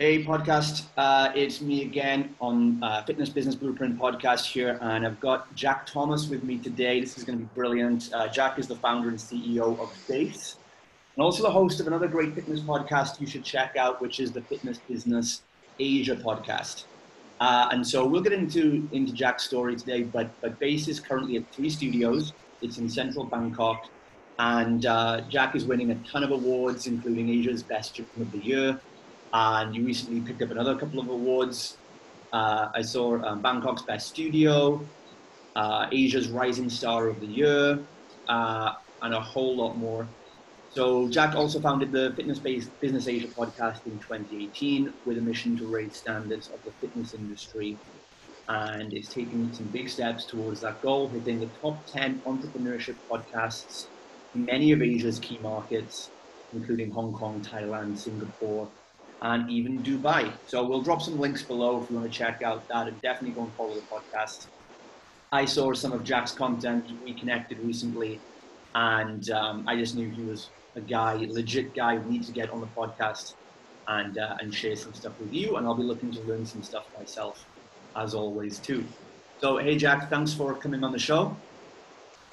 Hey, podcast. Uh, it's me again on uh, Fitness Business Blueprint podcast here, and I've got Jack Thomas with me today. This is going to be brilliant. Uh, Jack is the founder and CEO of Base, and also the host of another great fitness podcast you should check out, which is the Fitness Business Asia podcast. Uh, and so we'll get into into Jack's story today, but but Base is currently at three studios. It's in central Bangkok, and uh, Jack is winning a ton of awards, including Asia's Best Gym of the Year and you recently picked up another couple of awards. Uh, I saw um, Bangkok's Best Studio, uh, Asia's Rising Star of the Year, uh, and a whole lot more. So Jack also founded the Fitness-Based Business Asia podcast in 2018 with a mission to raise standards of the fitness industry and is taking some big steps towards that goal, hitting the top 10 entrepreneurship podcasts in many of Asia's key markets, including Hong Kong, Thailand, Singapore, and even Dubai. So we'll drop some links below if you want to check out that and definitely go and follow the podcast. I saw some of Jack's content. We connected recently and um, I just knew he was a guy, legit guy we need to get on the podcast and, uh, and share some stuff with you. And I'll be looking to learn some stuff myself as always too. So, hey Jack, thanks for coming on the show.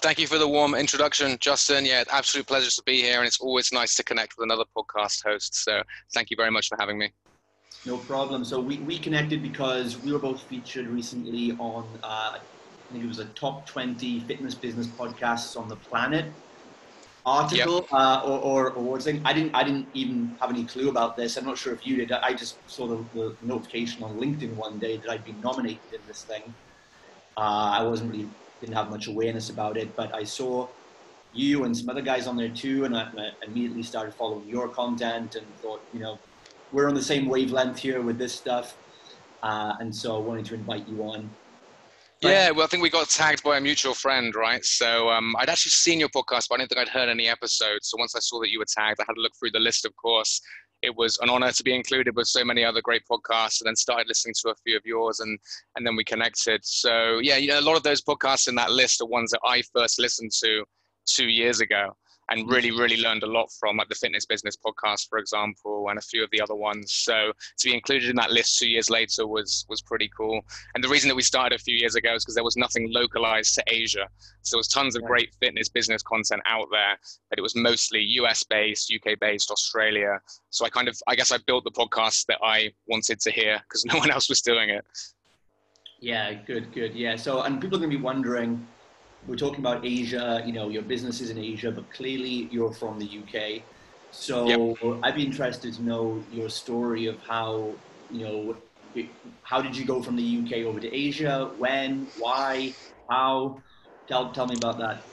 Thank you for the warm introduction, Justin. Yeah, absolute pleasure to be here, and it's always nice to connect with another podcast host. So thank you very much for having me. No problem. So we, we connected because we were both featured recently on, uh, I think it was a top 20 fitness business podcasts on the planet article yep. uh, or, or awards thing. I didn't I didn't even have any clue about this. I'm not sure if you did. I just saw the, the notification on LinkedIn one day that I'd been nominated in this thing. Uh, I wasn't really didn't have much awareness about it, but I saw you and some other guys on there too, and I, I immediately started following your content and thought, you know, we're on the same wavelength here with this stuff, uh, and so I wanted to invite you on. But, yeah, well, I think we got tagged by a mutual friend, right? So um, I'd actually seen your podcast, but I didn't think I'd heard any episodes. So once I saw that you were tagged, I had to look through the list, of course, it was an honor to be included with so many other great podcasts and then started listening to a few of yours and and then we connected. So yeah you know, a lot of those podcasts in that list are ones that i first listened to two years ago and really, really learned a lot from, like the Fitness Business podcast, for example, and a few of the other ones. So to be included in that list two years later was was pretty cool. And the reason that we started a few years ago is because there was nothing localized to Asia. So there was tons of great fitness business content out there, but it was mostly US based, UK based, Australia. So I kind of, I guess I built the podcast that I wanted to hear because no one else was doing it. Yeah, good, good. Yeah. So, and people are going to be wondering, we're talking about Asia, you know, your business is in Asia, but clearly you're from the UK. So yep. I'd be interested to know your story of how, you know, how did you go from the UK over to Asia? When? Why? How? Tell, tell me about that.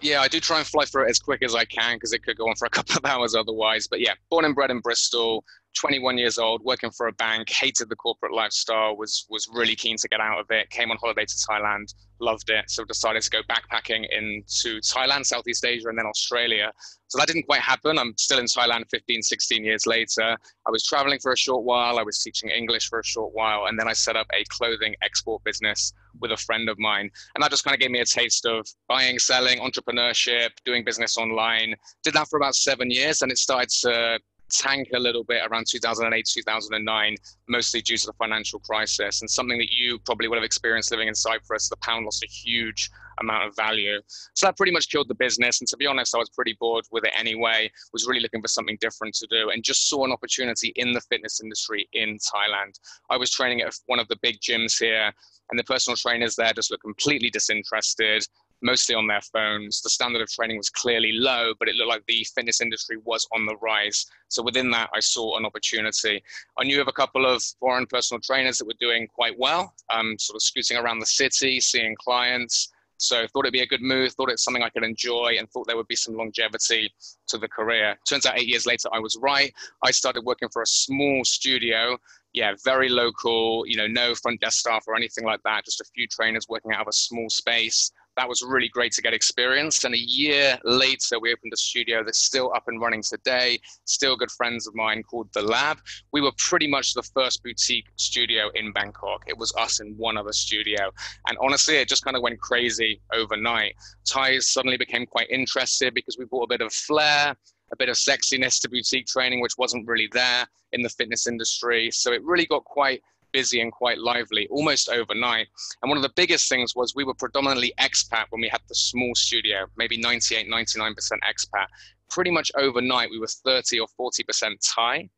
Yeah, I do try and fly through it as quick as I can because it could go on for a couple of hours otherwise. But yeah, born and bred in Bristol, 21 years old, working for a bank, hated the corporate lifestyle, was was really keen to get out of it. Came on holiday to Thailand, loved it, so decided to go backpacking into Thailand, Southeast Asia, and then Australia. So that didn't quite happen. I'm still in Thailand 15, 16 years later. I was traveling for a short while. I was teaching English for a short while, and then I set up a clothing export business with a friend of mine, and that just kind of gave me a taste of buying, selling, entrepreneurship, doing business online. Did that for about seven years, and it started to tank a little bit around 2008, 2009, mostly due to the financial crisis. And something that you probably would have experienced living in Cyprus, the pound lost a huge amount of value. So that pretty much killed the business. And to be honest, I was pretty bored with it anyway, was really looking for something different to do and just saw an opportunity in the fitness industry in Thailand. I was training at one of the big gyms here and the personal trainers there just looked completely disinterested mostly on their phones. The standard of training was clearly low, but it looked like the fitness industry was on the rise. So within that, I saw an opportunity. I knew of a couple of foreign personal trainers that were doing quite well, um, sort of scooting around the city, seeing clients. So thought it'd be a good move, thought it's something I could enjoy, and thought there would be some longevity to the career. Turns out eight years later, I was right. I started working for a small studio. Yeah, very local, you know, no front desk staff or anything like that, just a few trainers working out of a small space that was really great to get experience. And a year later, we opened a studio that's still up and running today, still good friends of mine called The Lab. We were pretty much the first boutique studio in Bangkok. It was us in one other studio. And honestly, it just kind of went crazy overnight. Thais suddenly became quite interested because we brought a bit of flair, a bit of sexiness to boutique training, which wasn't really there in the fitness industry. So it really got quite busy and quite lively almost overnight. And one of the biggest things was we were predominantly expat when we had the small studio, maybe 98, 99% expat. Pretty much overnight, we were 30 or 40% Thai.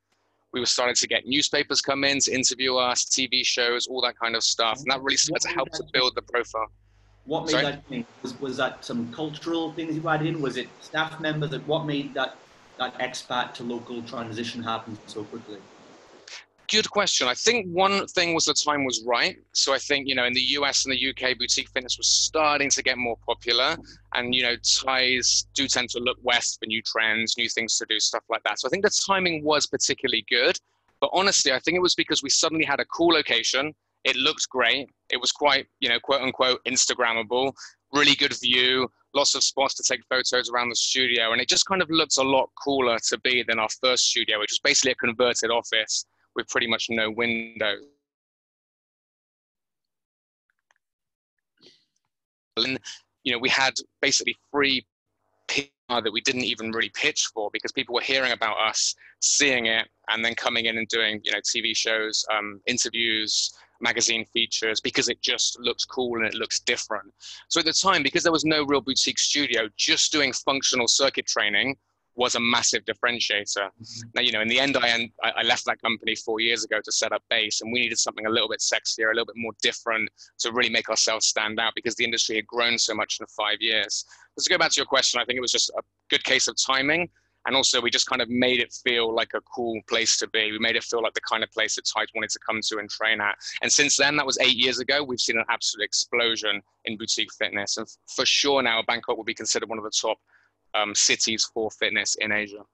We were starting to get newspapers come in to interview us, TV shows, all that kind of stuff. And that really started to help to build the profile. What made Sorry? that change? Was, was that some cultural things you added in? Was it staff members? That what made that, that expat to local transition happen so quickly? Good question. I think one thing was the time was right. So I think, you know, in the US and the UK, boutique fitness was starting to get more popular. And, you know, Thais do tend to look west for new trends, new things to do, stuff like that. So I think the timing was particularly good. But honestly, I think it was because we suddenly had a cool location. It looked great. It was quite, you know, quote unquote, Instagrammable, really good view, lots of spots to take photos around the studio. And it just kind of looked a lot cooler to be than our first studio, which was basically a converted office with pretty much no windows. And, you know, we had basically free PR that we didn't even really pitch for because people were hearing about us, seeing it, and then coming in and doing, you know, TV shows, um, interviews, magazine features because it just looks cool and it looks different. So at the time, because there was no real boutique studio, just doing functional circuit training was a massive differentiator. Mm-hmm. Now, you know, in the end, I, I left that company four years ago to set up Base, and we needed something a little bit sexier, a little bit more different to really make ourselves stand out because the industry had grown so much in five years. But to go back to your question, I think it was just a good case of timing. And also, we just kind of made it feel like a cool place to be. We made it feel like the kind of place that Thais wanted to come to and train at. And since then, that was eight years ago, we've seen an absolute explosion in boutique fitness. And for sure now, Bangkok will be considered one of the top um, cities for fitness in Asia.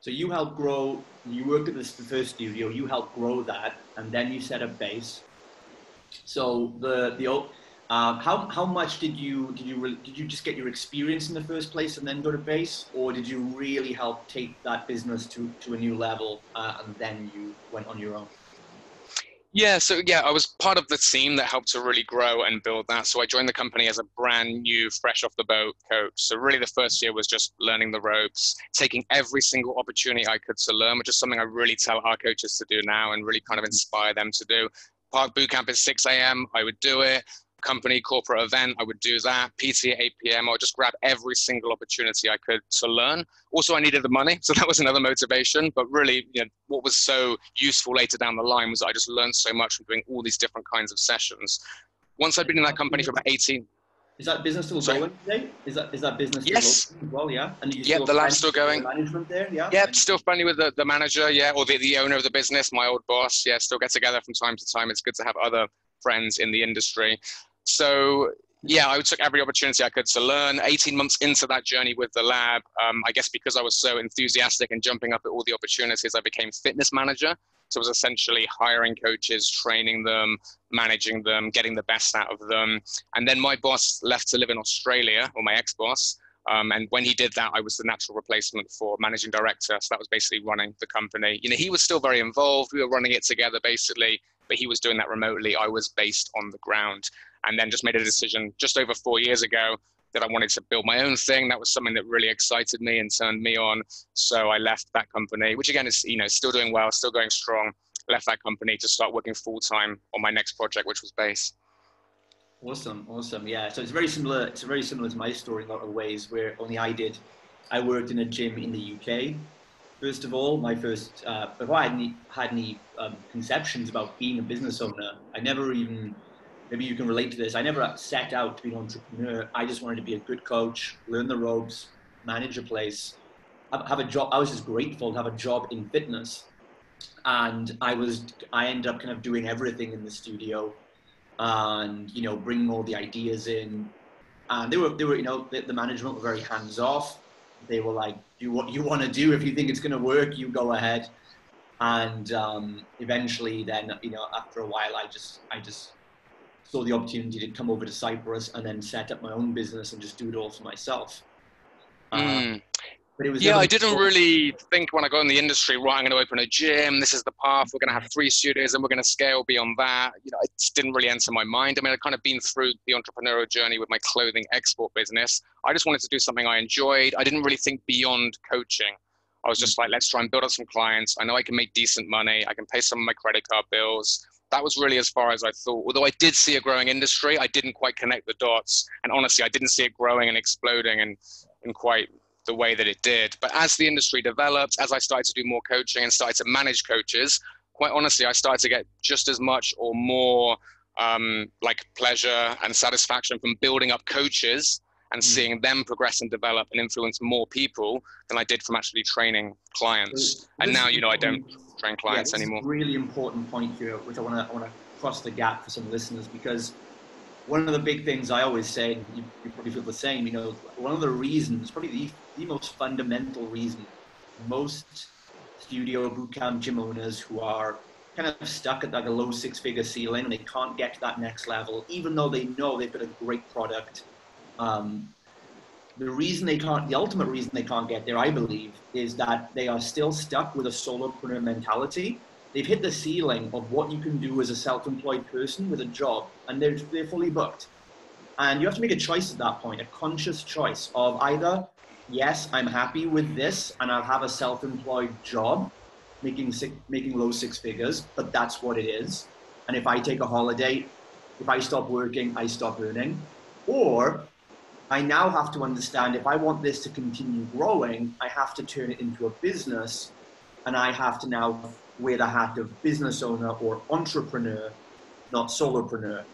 So you helped grow. You worked at this the first studio. You helped grow that, and then you set up base. So the the uh, how how much did you did you did you just get your experience in the first place and then go to base, or did you really help take that business to to a new level uh, and then you went on your own? Yeah, so yeah, I was part of the team that helped to really grow and build that. So I joined the company as a brand new, fresh off the boat coach. So really, the first year was just learning the ropes, taking every single opportunity I could to learn, which is something I really tell our coaches to do now and really kind of inspire them to do. Park boot camp is 6 a.m. I would do it company corporate event, I would do that. PT at 8 p.m. I would just grab every single opportunity I could to learn. Also, I needed the money, so that was another motivation. But really, you know, what was so useful later down the line was I just learned so much from doing all these different kinds of sessions. Once I'd been in that company for about 18. Is that business still Sorry? going today? Is that is that business yes. well? Yeah. And yeah, the lab's still going. management there, yeah. Yeah, still friendly with the, the manager, yeah, or the, the owner of the business, my old boss. Yeah, still get together from time to time. It's good to have other friends in the industry. So yeah, I took every opportunity I could to learn. 18 months into that journey with the lab, um, I guess because I was so enthusiastic and jumping up at all the opportunities, I became fitness manager. So it was essentially hiring coaches, training them, managing them, getting the best out of them. And then my boss left to live in Australia, or my ex-boss. Um, and when he did that, I was the natural replacement for managing director. So that was basically running the company. You know, he was still very involved. We were running it together, basically, but he was doing that remotely. I was based on the ground and then just made a decision just over four years ago that I wanted to build my own thing. That was something that really excited me and turned me on. So I left that company, which again is you know still doing well, still going strong. Left that company to start working full time on my next project, which was Base. Awesome, awesome. Yeah, so it's very similar. It's very similar to my story in a lot of ways. Where only I did, I worked in a gym in the UK. First of all, my first uh, before I had any, had any um, conceptions about being a business owner, I never even maybe you can relate to this. I never set out to be an entrepreneur. I just wanted to be a good coach, learn the ropes, manage a place, have, have a job. I was just grateful to have a job in fitness. And I was, I ended up kind of doing everything in the studio and, you know, bringing all the ideas in. And they were, they were, you know, the, the management were very hands off. They were like, do what you want to do. If you think it's going to work, you go ahead. And um, eventually then, you know, after a while, I just, I just saw the opportunity to come over to Cyprus and then set up my own business and just do it all for myself. Mm. Uh, but it was yeah, I didn't really think when I got in the industry, right, I'm going to open a gym. This is the path. We're going to have three studios and we're going to scale beyond that. You know, it didn't really enter my mind. I mean, I'd kind of been through the entrepreneurial journey with my clothing export business. I just wanted to do something I enjoyed. I didn't really think beyond coaching. I was just like, let's try and build up some clients. I know I can make decent money. I can pay some of my credit card bills. That was really as far as I thought. Although I did see a growing industry, I didn't quite connect the dots. And honestly, I didn't see it growing and exploding and in quite the way that it did. But as the industry developed, as I started to do more coaching and started to manage coaches, quite honestly, I started to get just as much or more um, like pleasure and satisfaction from building up coaches and mm. seeing them progress and develop and influence more people than I did from actually training clients. So and now, you know, I don't train clients yeah, anymore. really important point here, which I want to I want to cross the gap for some listeners because one of the big things I always say, you, you probably feel the same, you know, one of the reasons, probably the, the most fundamental reason most studio bootcamp gym owners who are kind of stuck at like a low six figure ceiling and they can't get to that next level, even though they know they've got a great product. Um, the reason they can't, the ultimate reason they can't get there, I believe, is that they are still stuck with a solopreneur mentality. They've hit the ceiling of what you can do as a self employed person with a job, and they're, they're fully booked. And you have to make a choice at that point, a conscious choice of either, yes, I'm happy with this and I'll have a self employed job making six, making low six figures, but that's what it is. And if I take a holiday, if I stop working, I stop earning. Or I now have to understand if I want this to continue growing, I have to turn it into a business, and I have to now wear the hat of business owner or entrepreneur, not solopreneur.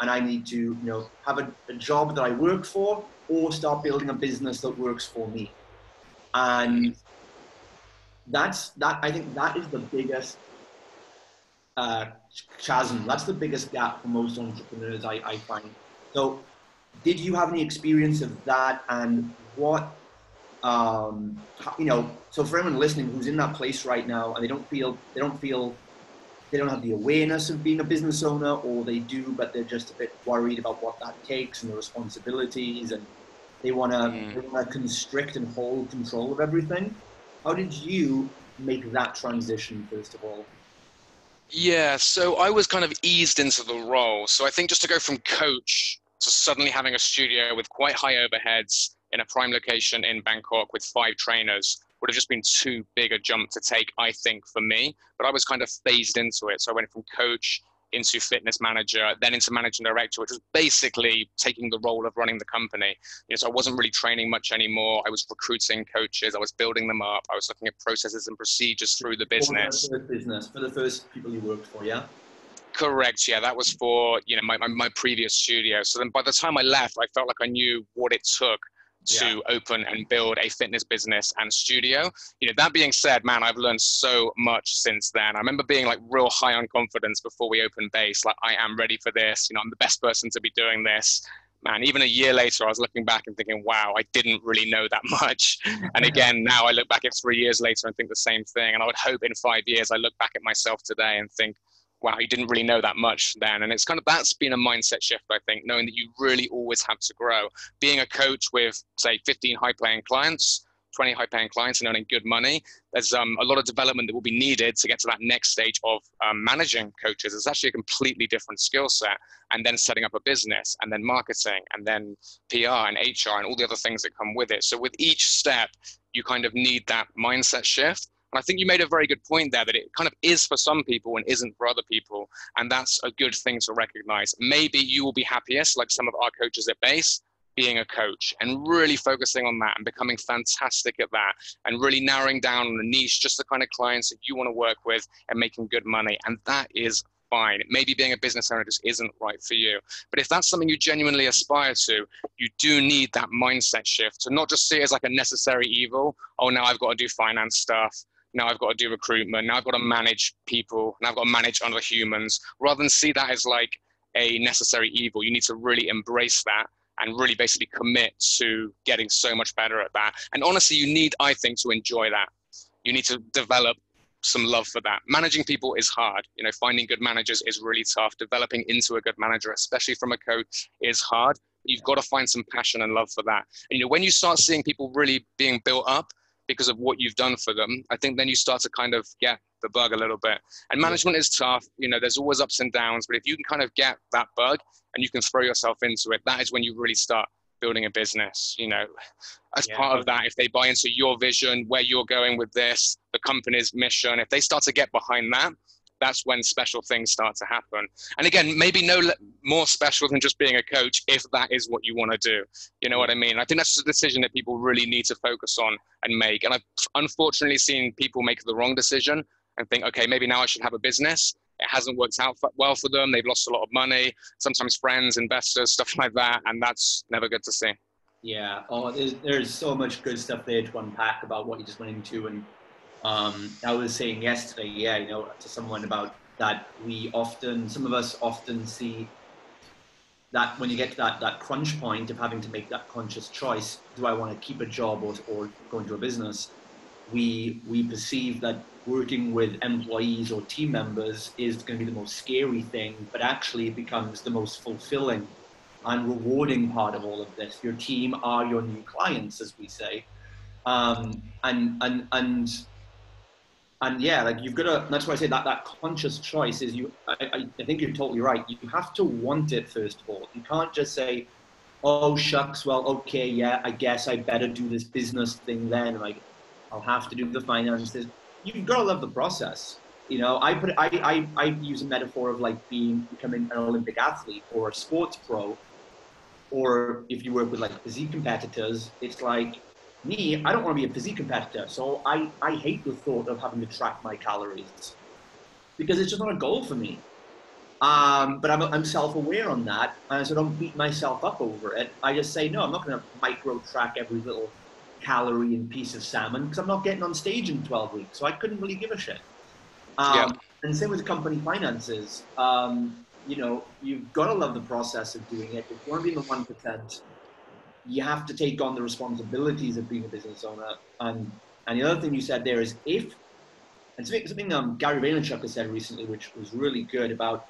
And I need to, you know, have a, a job that I work for, or start building a business that works for me. And that's that i think that is the biggest uh, chasm. That's the biggest gap for most entrepreneurs I, I find. So did you have any experience of that? And what um, you know so for anyone listening who's in that place right now and they don't feel they don't feel they don't have the awareness of being a business owner or they do but they're just a bit worried about what that takes and the responsibilities and they want to mm. constrict and hold control of everything how did you make that transition, first of all? Yeah, so I was kind of eased into the role. So I think just to go from coach to suddenly having a studio with quite high overheads in a prime location in Bangkok with five trainers would have just been too big a jump to take, I think, for me. But I was kind of phased into it. So I went from coach into fitness manager, then into managing director, which was basically taking the role of running the company. You know, so I wasn't really training much anymore. I was recruiting coaches. I was building them up. I was looking at processes and procedures through the business. For the business, for the first people you worked for, yeah. Correct. Yeah, that was for you know my, my, my previous studio. So then by the time I left, I felt like I knew what it took to yeah. open and build a fitness business and studio. You know, that being said, man, I've learned so much since then. I remember being like real high on confidence before we opened base, like I am ready for this. You know, I'm the best person to be doing this. Man, even a year later, I was looking back and thinking, wow, I didn't really know that much. And again, now I look back at three years later and think the same thing. And I would hope in five years, I look back at myself today and think, wow, you didn't really know that much then. And it's kind of that's been a mindset shift, I think, knowing that you really always have to grow. Being a coach with, say, 15 high paying clients, 20 high paying clients and earning good money, there's um, a lot of development that will be needed to get to that next stage of um, managing coaches. It's actually a completely different skill set. And then setting up a business and then marketing and then PR and HR and all the other things that come with it. So with each step, you kind of need that mindset shift and I think you made a very good point there that it kind of is for some people and isn't for other people. And that's a good thing to recognize. Maybe you will be happiest, like some of our coaches at base, being a coach and really focusing on that and becoming fantastic at that and really narrowing down on the niche, just the kind of clients that you want to work with and making good money. And that is fine. Maybe being a business owner just isn't right for you. But if that's something you genuinely aspire to, you do need that mindset shift to not just see it as like a necessary evil. Oh, now I've got to do finance stuff now I've got to do recruitment, now I've got to manage people, now I've got to manage other humans, rather than see that as like a necessary evil. You need to really embrace that and really basically commit to getting so much better at that. And honestly, you need, I think, to enjoy that. You need to develop some love for that. Managing people is hard. You know, finding good managers is really tough. Developing into a good manager, especially from a coach, is hard. You've got to find some passion and love for that. And, you know, when you start seeing people really being built up, because of what you've done for them, I think then you start to kind of get the bug a little bit. And management is tough. You know, there's always ups and downs, but if you can kind of get that bug and you can throw yourself into it, that is when you really start building a business. You know, as yeah. part of that, if they buy into your vision, where you're going with this, the company's mission, if they start to get behind that, that's when special things start to happen. And again, maybe no more special than just being a coach if that is what you want to do. You know what I mean? I think that's a decision that people really need to focus on and make. And I've unfortunately seen people make the wrong decision and think, okay, maybe now I should have a business. It hasn't worked out well for them. They've lost a lot of money, sometimes friends, investors, stuff like that. And that's never good to see. Yeah. Oh, there's, there's so much good stuff there to unpack about what you just went into. And um, I was saying yesterday, yeah, you know, to someone about that we often, some of us often see that when you get to that, that crunch point of having to make that conscious choice, do I want to keep a job or, or go into a business? We, we perceive that working with employees or team members is going to be the most scary thing, but actually it becomes the most fulfilling and rewarding part of all of this. Your team are your new clients, as we say. Um, and, and, and and yeah, like you've got to. That's why I say that that conscious choice is you. I, I, think you're totally right. You have to want it first of all. You can't just say, "Oh shucks, well, okay, yeah, I guess I better do this business thing then." Like, I'll have to do the finances. You've got to love the process. You know, I put I, I I use a metaphor of like being becoming an Olympic athlete or a sports pro, or if you work with like physique competitors, it's like me, I don't want to be a physique competitor, so I, I hate the thought of having to track my calories because it's just not a goal for me. Um, but I'm, I'm self-aware on that, and so I don't beat myself up over it. I just say, no, I'm not going to micro track every little calorie and piece of salmon because I'm not getting on stage in 12 weeks, so I couldn't really give a shit. Um, yeah. And same with company finances. Um, you know, you've got to love the process of doing it. If you want to be in the 1%, you have to take on the responsibilities of being a business owner. And and the other thing you said there is if, and something, um, Gary Vaynerchuk has said recently, which was really good about,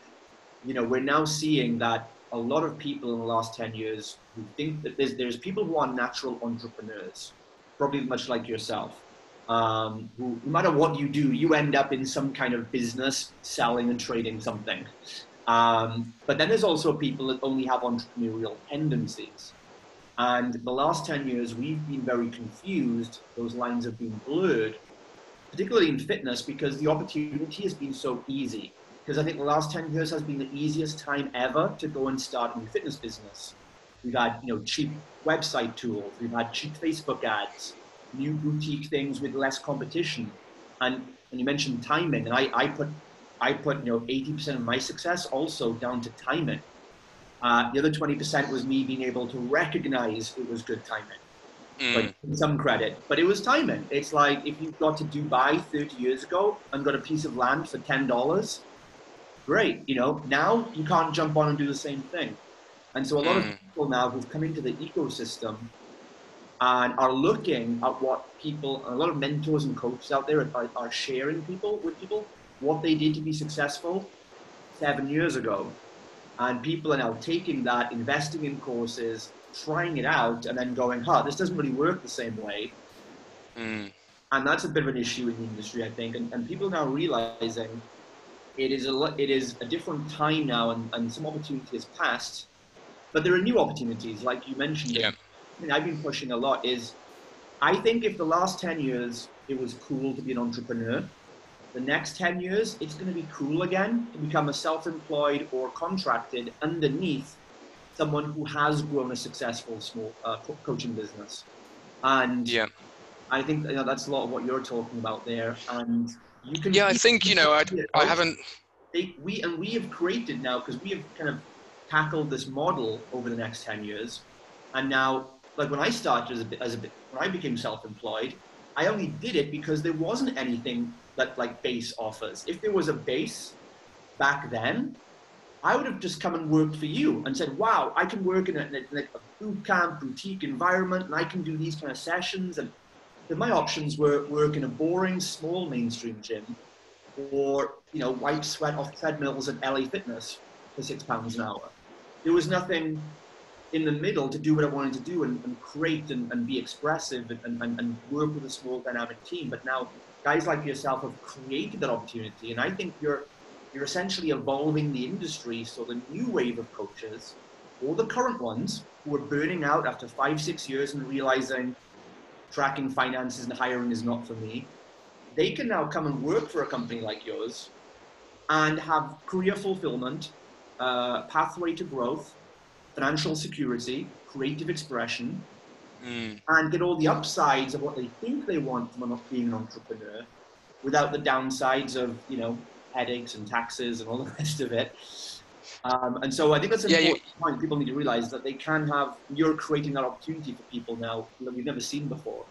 you know, we're now seeing that a lot of people in the last 10 years who think that there's, there's people who are natural entrepreneurs, probably much like yourself, um, who, no matter what you do, you end up in some kind of business selling and trading something. Um, but then there's also people that only have entrepreneurial tendencies. And the last 10 years, we've been very confused. Those lines have been blurred, particularly in fitness, because the opportunity has been so easy. Because I think the last 10 years has been the easiest time ever to go and start a new fitness business. We've had, you know, cheap website tools. We've had cheap Facebook ads, new boutique things with less competition. And, and you mentioned timing, and I, I put, I put, you know, 80% of my success also down to timing uh, the other 20% was me being able to recognize it was good timing. Mm. But some credit, but it was timing. It's like if you got to Dubai 30 years ago and got a piece of land for $10, great. You know, now you can't jump on and do the same thing. And so a lot mm. of people now who've come into the ecosystem and are looking at what people, a lot of mentors and coaches out there are, are sharing people with people what they did to be successful seven years ago and people are now taking that, investing in courses, trying it out, and then going, huh, this doesn't really work the same way. Mm. And that's a bit of an issue in the industry, I think. And, and people are now realizing it is a, it is a different time now, and, and some opportunity has passed. But there are new opportunities, like you mentioned. Yeah. I mean, I've been pushing a lot is I think if the last 10 years it was cool to be an entrepreneur, the next 10 years, it's going to be cool again to become a self-employed or contracted underneath someone who has grown a successful small uh, coaching business. And yeah. I think you know, that's a lot of what you're talking about there. And you can. Yeah, I think you know I, I haven't. They, we and we have created now because we have kind of tackled this model over the next ten years, and now like when I started as a, as a when I became self-employed, I only did it because there wasn't anything that like base offers. If there was a base back then, I would have just come and worked for you and said, wow, I can work in a, in a boot camp, boutique environment, and I can do these kind of sessions. And my options were work in a boring, small mainstream gym or, you know, wipe sweat off treadmills at LA Fitness for six pounds an hour. There was nothing in the middle to do what I wanted to do and, and create and, and, be expressive and, and work with a small dynamic team. But now guys like yourself have created that opportunity, and I think you're you're essentially evolving the industry. So the new wave of coaches or the current ones who are burning out after five, six years and realizing tracking finances and hiring is not for me, they can now come and work for a company like yours and have career fulfillment, uh, pathway to growth, financial security, creative expression, mm. and get all the upsides of what they think they want from being an entrepreneur without the downsides of, you know, headaches and taxes and all the rest of it. Um, and so I think that's an yeah, important point. People need to realize that they can have, you're creating that opportunity for people now that we've never seen before.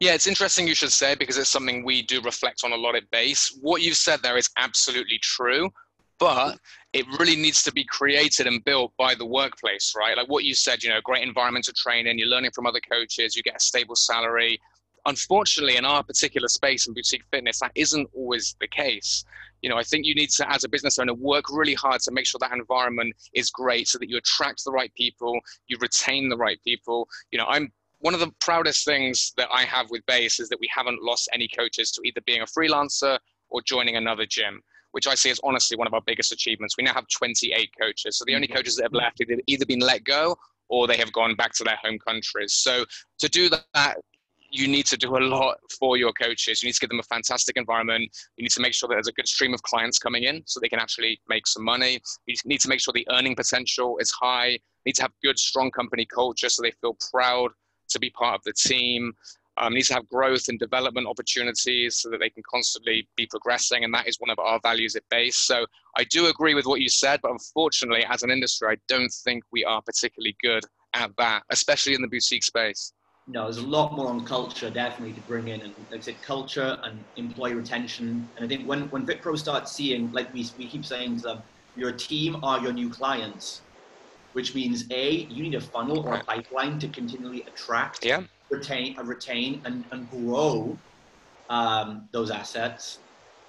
Yeah, it's interesting you should say because it's something we do reflect on a lot at base. What you've said there is absolutely true, but it really needs to be created and built by the workplace, right? Like what you said, you know, great environment to train in, you're learning from other coaches, you get a stable salary. Unfortunately, in our particular space in boutique fitness, that isn't always the case. You know, I think you need to, as a business owner, work really hard to make sure that environment is great so that you attract the right people, you retain the right people. You know, I'm one of the proudest things that I have with Base is that we haven't lost any coaches to either being a freelancer or joining another gym, which I see as honestly one of our biggest achievements. We now have 28 coaches. So the only mm-hmm. coaches that have left have either been let go or they have gone back to their home countries. So to do that, you need to do a lot for your coaches. You need to give them a fantastic environment. You need to make sure that there's a good stream of clients coming in so they can actually make some money. You need to make sure the earning potential is high. You need to have good, strong company culture so they feel proud to be part of the team. Um, needs to have growth and development opportunities so that they can constantly be progressing. And that is one of our values at base. So I do agree with what you said, but unfortunately, as an industry, I don't think we are particularly good at that, especially in the boutique space. No, there's a lot more on culture definitely to bring in, and like I said, culture and employee retention. And I think when when VitPro starts seeing, like we we keep saying to them, your team are your new clients which means A, you need a funnel or a pipeline to continually attract, yeah. Retain, uh, retain and, and grow um, those assets.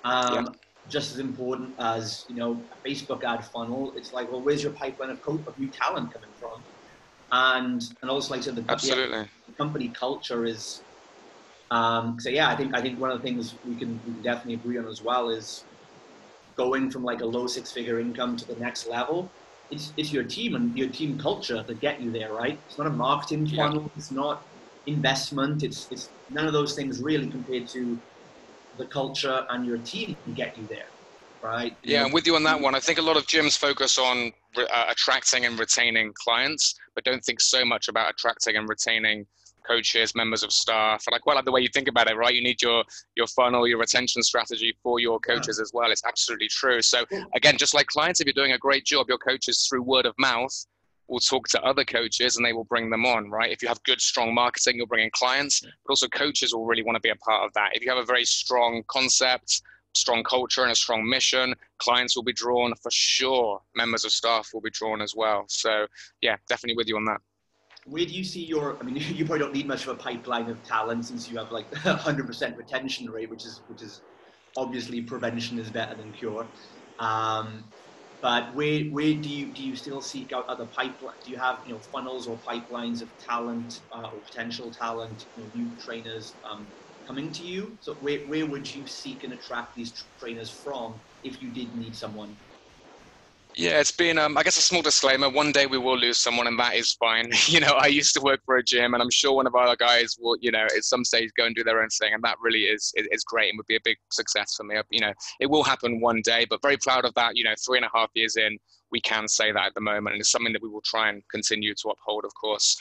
Um, yeah. Just as important as, you know, a Facebook ad funnel, it's like, well, where's your pipeline of, co- of new talent coming from? And, and also, like I said, the, Absolutely. the company culture is, um, so yeah, I think, I think one of the things we can, we can definitely agree on as well is going from like a low six figure income to the next level it's, it's your team and your team culture that get you there, right? It's not a marketing funnel. Yeah. It's not investment. It's, it's none of those things really compared to the culture and your team can get you there, right? Yeah, I'm with you on that one. I think a lot of gyms focus on uh, attracting and retaining clients, but don't think so much about attracting and retaining coaches, members of staff. And I quite like the way you think about it, right? You need your your funnel, your retention strategy for your coaches yeah. as well. It's absolutely true. So again, just like clients, if you're doing a great job, your coaches through word of mouth will talk to other coaches and they will bring them on, right? If you have good, strong marketing, you'll bring in clients, but also coaches will really want to be a part of that. If you have a very strong concept, strong culture and a strong mission, clients will be drawn for sure. Members of staff will be drawn as well. So yeah, definitely with you on that where do you see your i mean you probably don't need much of a pipeline of talent since you have like 100% retention rate which is which is obviously prevention is better than cure um, but where where do you do you still seek out other pipeline do you have you know funnels or pipelines of talent uh, or potential talent you know, new trainers um, coming to you? So where, where would you seek and attract these trainers from if you did need someone yeah, it's been, um, I guess, a small disclaimer. One day we will lose someone, and that is fine. you know, I used to work for a gym, and I'm sure one of our guys will, you know, at some stage go and do their own thing, and that really is is great and would be a big success for me. You know, it will happen one day, but very proud of that. You know, three and a half years in, we can say that at the moment, and it's something that we will try and continue to uphold, of course.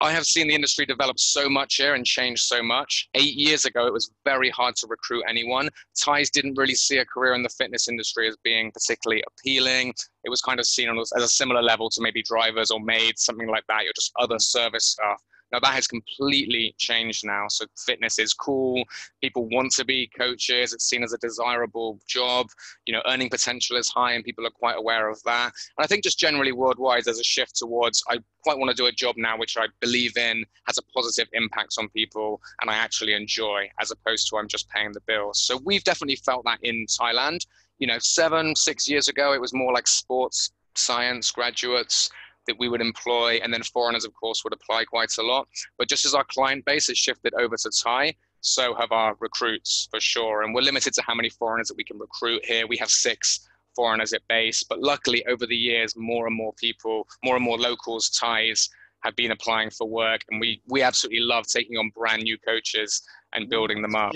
I have seen the industry develop so much here and change so much. Eight years ago, it was very hard to recruit anyone. Thais didn't really see a career in the fitness industry as being particularly appealing. It was kind of seen as a similar level to maybe drivers or maids, something like that. You're just other service staff. Now that has completely changed now. So fitness is cool. People want to be coaches. It's seen as a desirable job. You know, earning potential is high and people are quite aware of that. And I think just generally worldwide, there's a shift towards I quite want to do a job now which I believe in has a positive impact on people and I actually enjoy as opposed to I'm just paying the bills. So we've definitely felt that in Thailand. You know, seven, six years ago, it was more like sports science graduates that we would employ, and then foreigners, of course, would apply quite a lot. But just as our client base has shifted over to Thai, so have our recruits for sure. And we're limited to how many foreigners that we can recruit here. We have six foreigners at base. But luckily, over the years, more and more people, more and more locals, Thais, have been applying for work, and we we absolutely love taking on brand new coaches and building them up.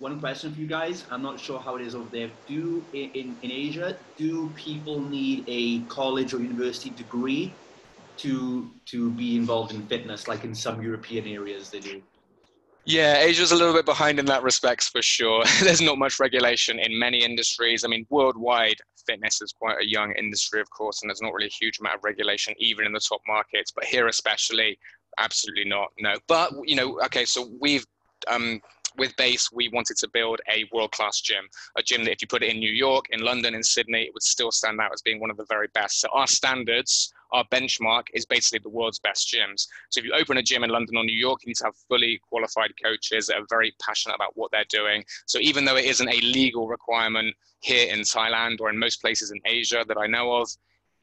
One question for you guys. I'm not sure how it is over there. Do in, in Asia, do people need a college or university degree to to be involved in fitness, like in some European areas they do? Yeah, Asia's a little bit behind in that respect for sure. There's not much regulation in many industries. I mean, worldwide, fitness is quite a young industry, of course, and there's not really a huge amount of regulation even in the top markets. But here, especially, absolutely not. No. But you know, okay, so we've um, with Base, we wanted to build a world class gym, a gym that if you put it in New York, in London, in Sydney, it would still stand out as being one of the very best. So our standards, our benchmark is basically the world's best gyms. So if you open a gym in London or New York, you need to have fully qualified coaches that are very passionate about what they're doing. So even though it isn't a legal requirement here in Thailand or in most places in Asia that I know of,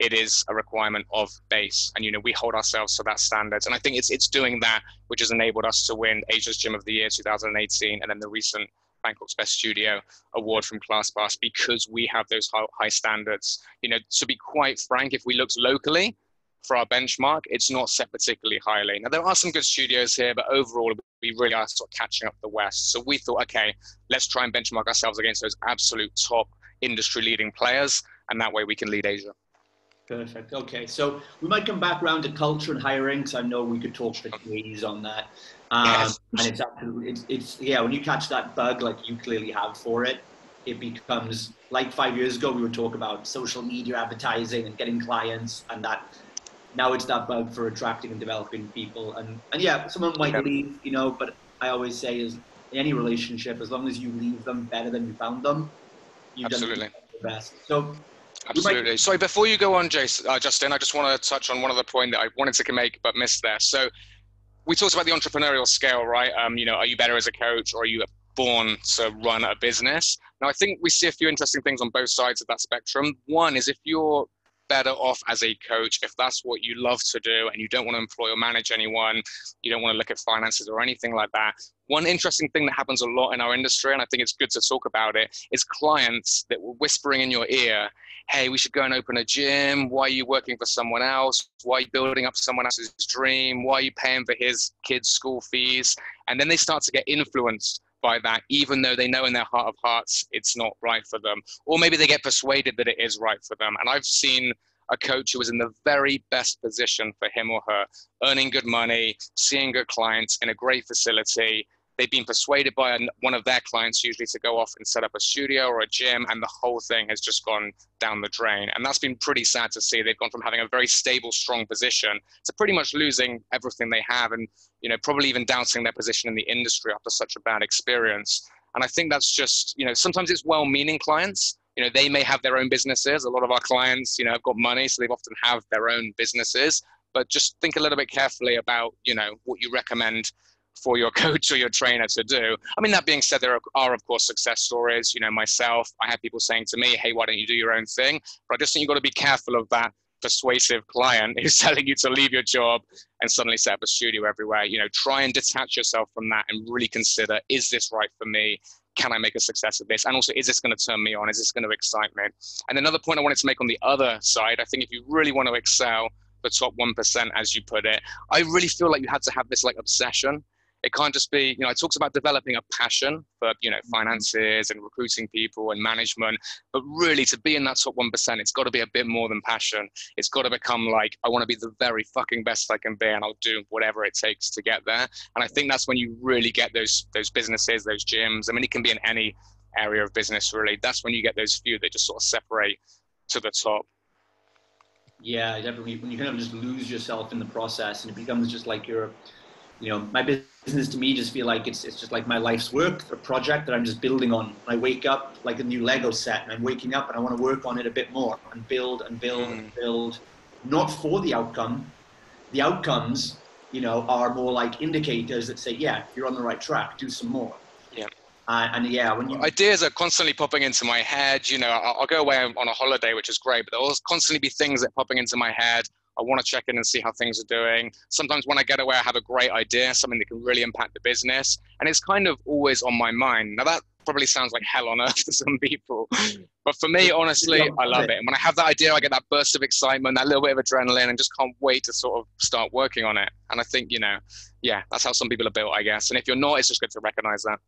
it is a requirement of base. And you know we hold ourselves to that standards and i think it's it's doing that which has enabled us to win asia's gym of the year 2018 and then the recent bangkok's best studio award from ClassPass because we have those high standards. You know to be quite frank if we looked locally for our benchmark it's not set particularly highly. Now there are some good studios here but overall we really are sort of catching up the west. So we thought okay let's try and benchmark ourselves against those absolute top industry leading players and that way we can lead asia Perfect. Okay, so we might come back around to culture and hiring because I know we could talk for days on that. Um, yes. And it's absolutely, it's, it's yeah. When you catch that bug like you clearly have for it, it becomes like five years ago we were talking about social media advertising and getting clients, and that now it's that bug for attracting and developing people. And and yeah, someone might yep. leave, you know, but I always say is in any relationship, as long as you leave them better than you found them, you've Absolutely. done the best. So Absolutely. Sorry, before you go on, Jason, uh, Justin, I just want to touch on one other point that I wanted to make but missed there. So we talked about the entrepreneurial scale, right? Um, you know, are you better as a coach or are you born to run a business? Now, I think we see a few interesting things on both sides of that spectrum. One is if you're better off as a coach if that's what you love to do and you don't want to employ or manage anyone, you don't want to look at finances or anything like that. One interesting thing that happens a lot in our industry, and I think it's good to talk about it, is clients that were whispering in your ear, hey, we should go and open a gym. Why are you working for someone else? Why are you building up someone else's dream? Why are you paying for his kids' school fees? And then they start to get influenced by that, even though they know in their heart of hearts it's not right for them. Or maybe they get persuaded that it is right for them. And I've seen a coach who was in the very best position for him or her, earning good money, seeing good clients in a great facility, they've been persuaded by one of their clients usually to go off and set up a studio or a gym and the whole thing has just gone down the drain. And that's been pretty sad to see. They've gone from having a very stable strong position to pretty much losing everything they have and you know probably even doubting their position in the industry after such a bad experience. And i think that's just you know sometimes it's well-meaning clients. You know they may have their own businesses. A lot of our clients you know have got money so they've often have their own businesses. But just think a little bit carefully about you know what you recommend for your coach or your trainer to do. I mean, that being said, there are, of course, success stories. You know, myself, I have people saying to me, hey, why don't you do your own thing? But I just think you've got to be careful of that persuasive client who's telling you to leave your job and suddenly set up a studio everywhere. You know, try and detach yourself from that and really consider, is this right for me? Can I make a success of this? And also, is this going to turn me on? Is this going to excite me? And another point I wanted to make on the other side, I think if you really want to excel, the top 1%, as you put it, I really feel like you had to have this like obsession it can't just be, you know, it talks about developing a passion for, you know, mm-hmm. finances and recruiting people and management. But really, to be in that top 1%, it's got to be a bit more than passion. It's got to become like, I want to be the very fucking best I can be and I'll do whatever it takes to get there. And I think that's when you really get those, those businesses, those gyms. I mean, it can be in any area of business, really. That's when you get those few that just sort of separate to the top. Yeah, definitely. When you kind of just lose yourself in the process and it becomes just like you're, you know, my business to me just feel like it's, it's just like my life's work, a project that I'm just building on. I wake up like a new Lego set and I'm waking up and I want to work on it a bit more and build and build and build, not for the outcome. The outcomes, you know, are more like indicators that say, yeah, you're on the right track, do some more. Yeah. Uh, and yeah, when you... ideas are constantly popping into my head, you know, I'll, I'll go away on a holiday, which is great, but there'll constantly be things that popping into my head I want to check in and see how things are doing. Sometimes when I get away, I have a great idea, something that can really impact the business, and it's kind of always on my mind. Now that probably sounds like hell on earth to some people. But for me, honestly, I love it. And when I have that idea, I get that burst of excitement, that little bit of adrenaline, and just can't wait to sort of start working on it. And I think, you know, yeah, that's how some people are built, I guess. And if you're not, it's just good to recognize that.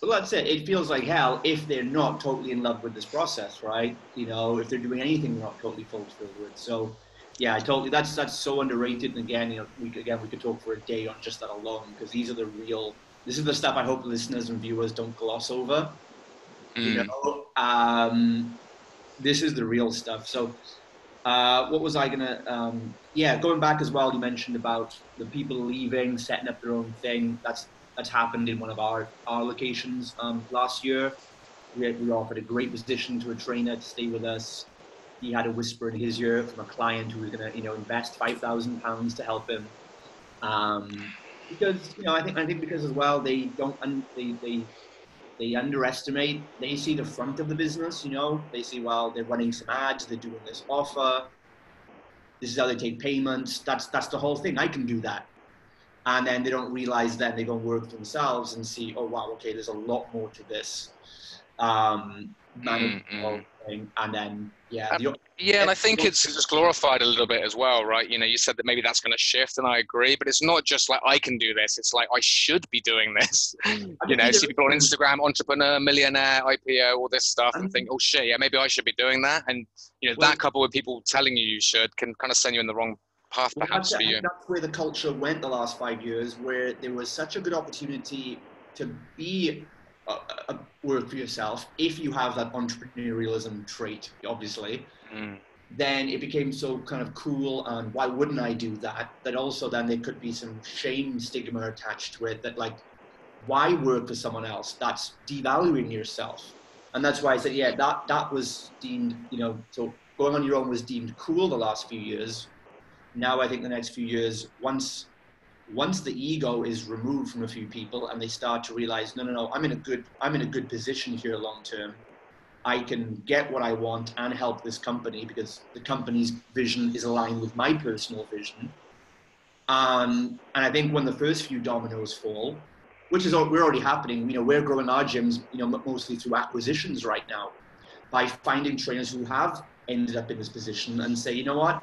Well, that's it. It feels like hell if they're not totally in love with this process, right? You know, if they're doing anything they're not totally fulfilled with. So, yeah, I totally. That's that's so underrated. And again, you know, we again we could talk for a day on just that alone because these are the real this is the stuff I hope listeners and viewers don't gloss over. Mm. You know, um, this is the real stuff. So, uh, what was I gonna? Um, yeah, going back as well. You mentioned about the people leaving, setting up their own thing. That's that's happened in one of our our locations um, last year. We, we offered a great position to a trainer to stay with us. He had a whisper in his ear from a client who was going to, you know, invest five thousand pounds to help him. Um, because you know I think I think because as well they don't un, they they they underestimate. They see the front of the business. You know, they see well they're running some ads, they're doing this offer. This is how they take payments. That's that's the whole thing. I can do that, and then they don't realize that they go and work themselves and see oh wow okay there's a lot more to this. Um, manage mm-hmm. the whole thing, and then yeah, the, yeah, and I think it's just glorified a little bit as well, right? You know, you said that maybe that's going to shift, and I agree. But it's not just like I can do this; it's like I should be doing this. you know, see people on Instagram, entrepreneur, millionaire, IPO, all this stuff, and think, oh shit, yeah, maybe I should be doing that. And you know, well, that couple with people telling you you should can kind of send you in the wrong path, perhaps well, for you. That's where the culture went the last five years, where there was such a good opportunity to be uh, work for yourself if you have that entrepreneurialism trait, obviously. Mm. Then it became so kind of cool, and why wouldn't I do that? That also then there could be some shame stigma attached to it. That like, why work for someone else? That's devaluing yourself, and that's why I said, yeah, that that was deemed, you know, so going on your own was deemed cool the last few years. Now I think the next few years, once once the ego is removed from a few people and they start to realize no no no i'm in a good i'm in a good position here long term. I can get what i want and help this company because the company's vision is aligned with my personal vision. Um, and i think when the first few dominoes fall which is we're already happening you know we're growing our gyms you know mostly through acquisitions right now. By finding trainers who have ended up in this position and say you know what?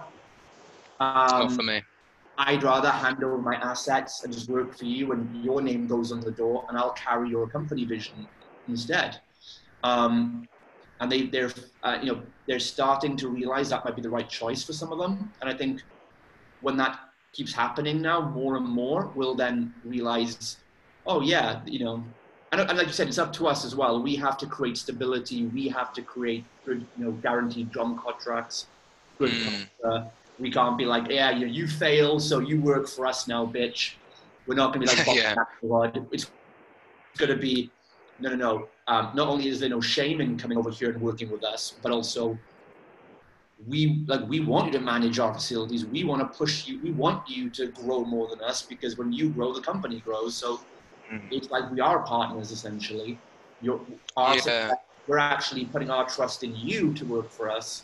Um, not for me I'd rather hand over my assets and just work for you, and your name goes on the door, and I'll carry your company vision instead. Um, and they, they're, uh, you know, they're starting to realize that might be the right choice for some of them. And I think when that keeps happening now, more and more will then realize, oh yeah, you know, and, and like you said, it's up to us as well. We have to create stability. We have to create good, you know, guaranteed drum contracts, good. Mm. We can't be like, yeah, you, you fail, so you work for us now, bitch. We're not going to be like, yeah. it's going to be, no, no, no. Um, not only is there no shame in coming over here and working with us, but also we like we want you to manage our facilities. We want to push you. We want you to grow more than us because when you grow, the company grows. So mm. it's like we are partners essentially. You're, our yeah. we're actually putting our trust in you to work for us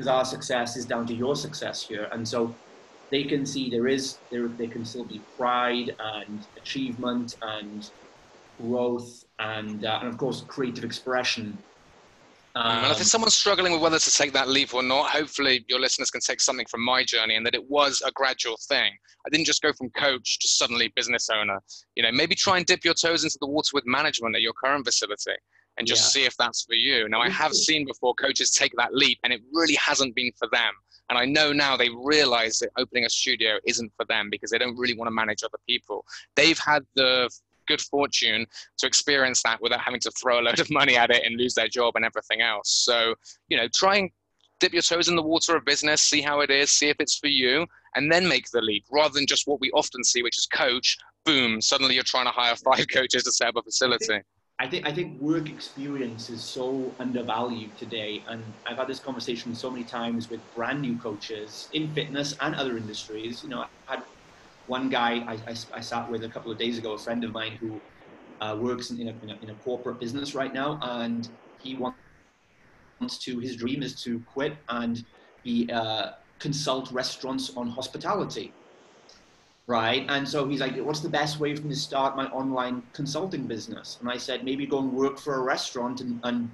because our success is down to your success here. And so they can see there is there there can still be pride and achievement and growth and uh, and of course creative expression. Um, and if there's someone struggling with whether to take that leap or not, hopefully your listeners can take something from my journey and that it was a gradual thing. I didn't just go from coach to suddenly business owner. You know, maybe try and dip your toes into the water with management at your current facility and just yeah. see if that's for you. Now, I have seen before coaches take that leap and it really hasn't been for them. And I know now they realize that opening a studio isn't for them because they don't really want to manage other people. They've had the good fortune to experience that without having to throw a load of money at it and lose their job and everything else. So, you know, try and dip your toes in the water of business, see how it is, see if it's for you, and then make the leap rather than just what we often see, which is coach, boom, suddenly you're trying to hire five coaches to set up a facility. I think I think work experience is so undervalued today, and I've had this conversation so many times with brand new coaches in fitness and other industries. You know, I had one guy I, I, I sat with a couple of days ago, a friend of mine who uh, works in a, in a, in a corporate business right now, and he wants to. His dream is to quit and be uh, consult restaurants on hospitality right? And so he's like, what's the best way for me to start my online consulting business? And I said, maybe go and work for a restaurant and, and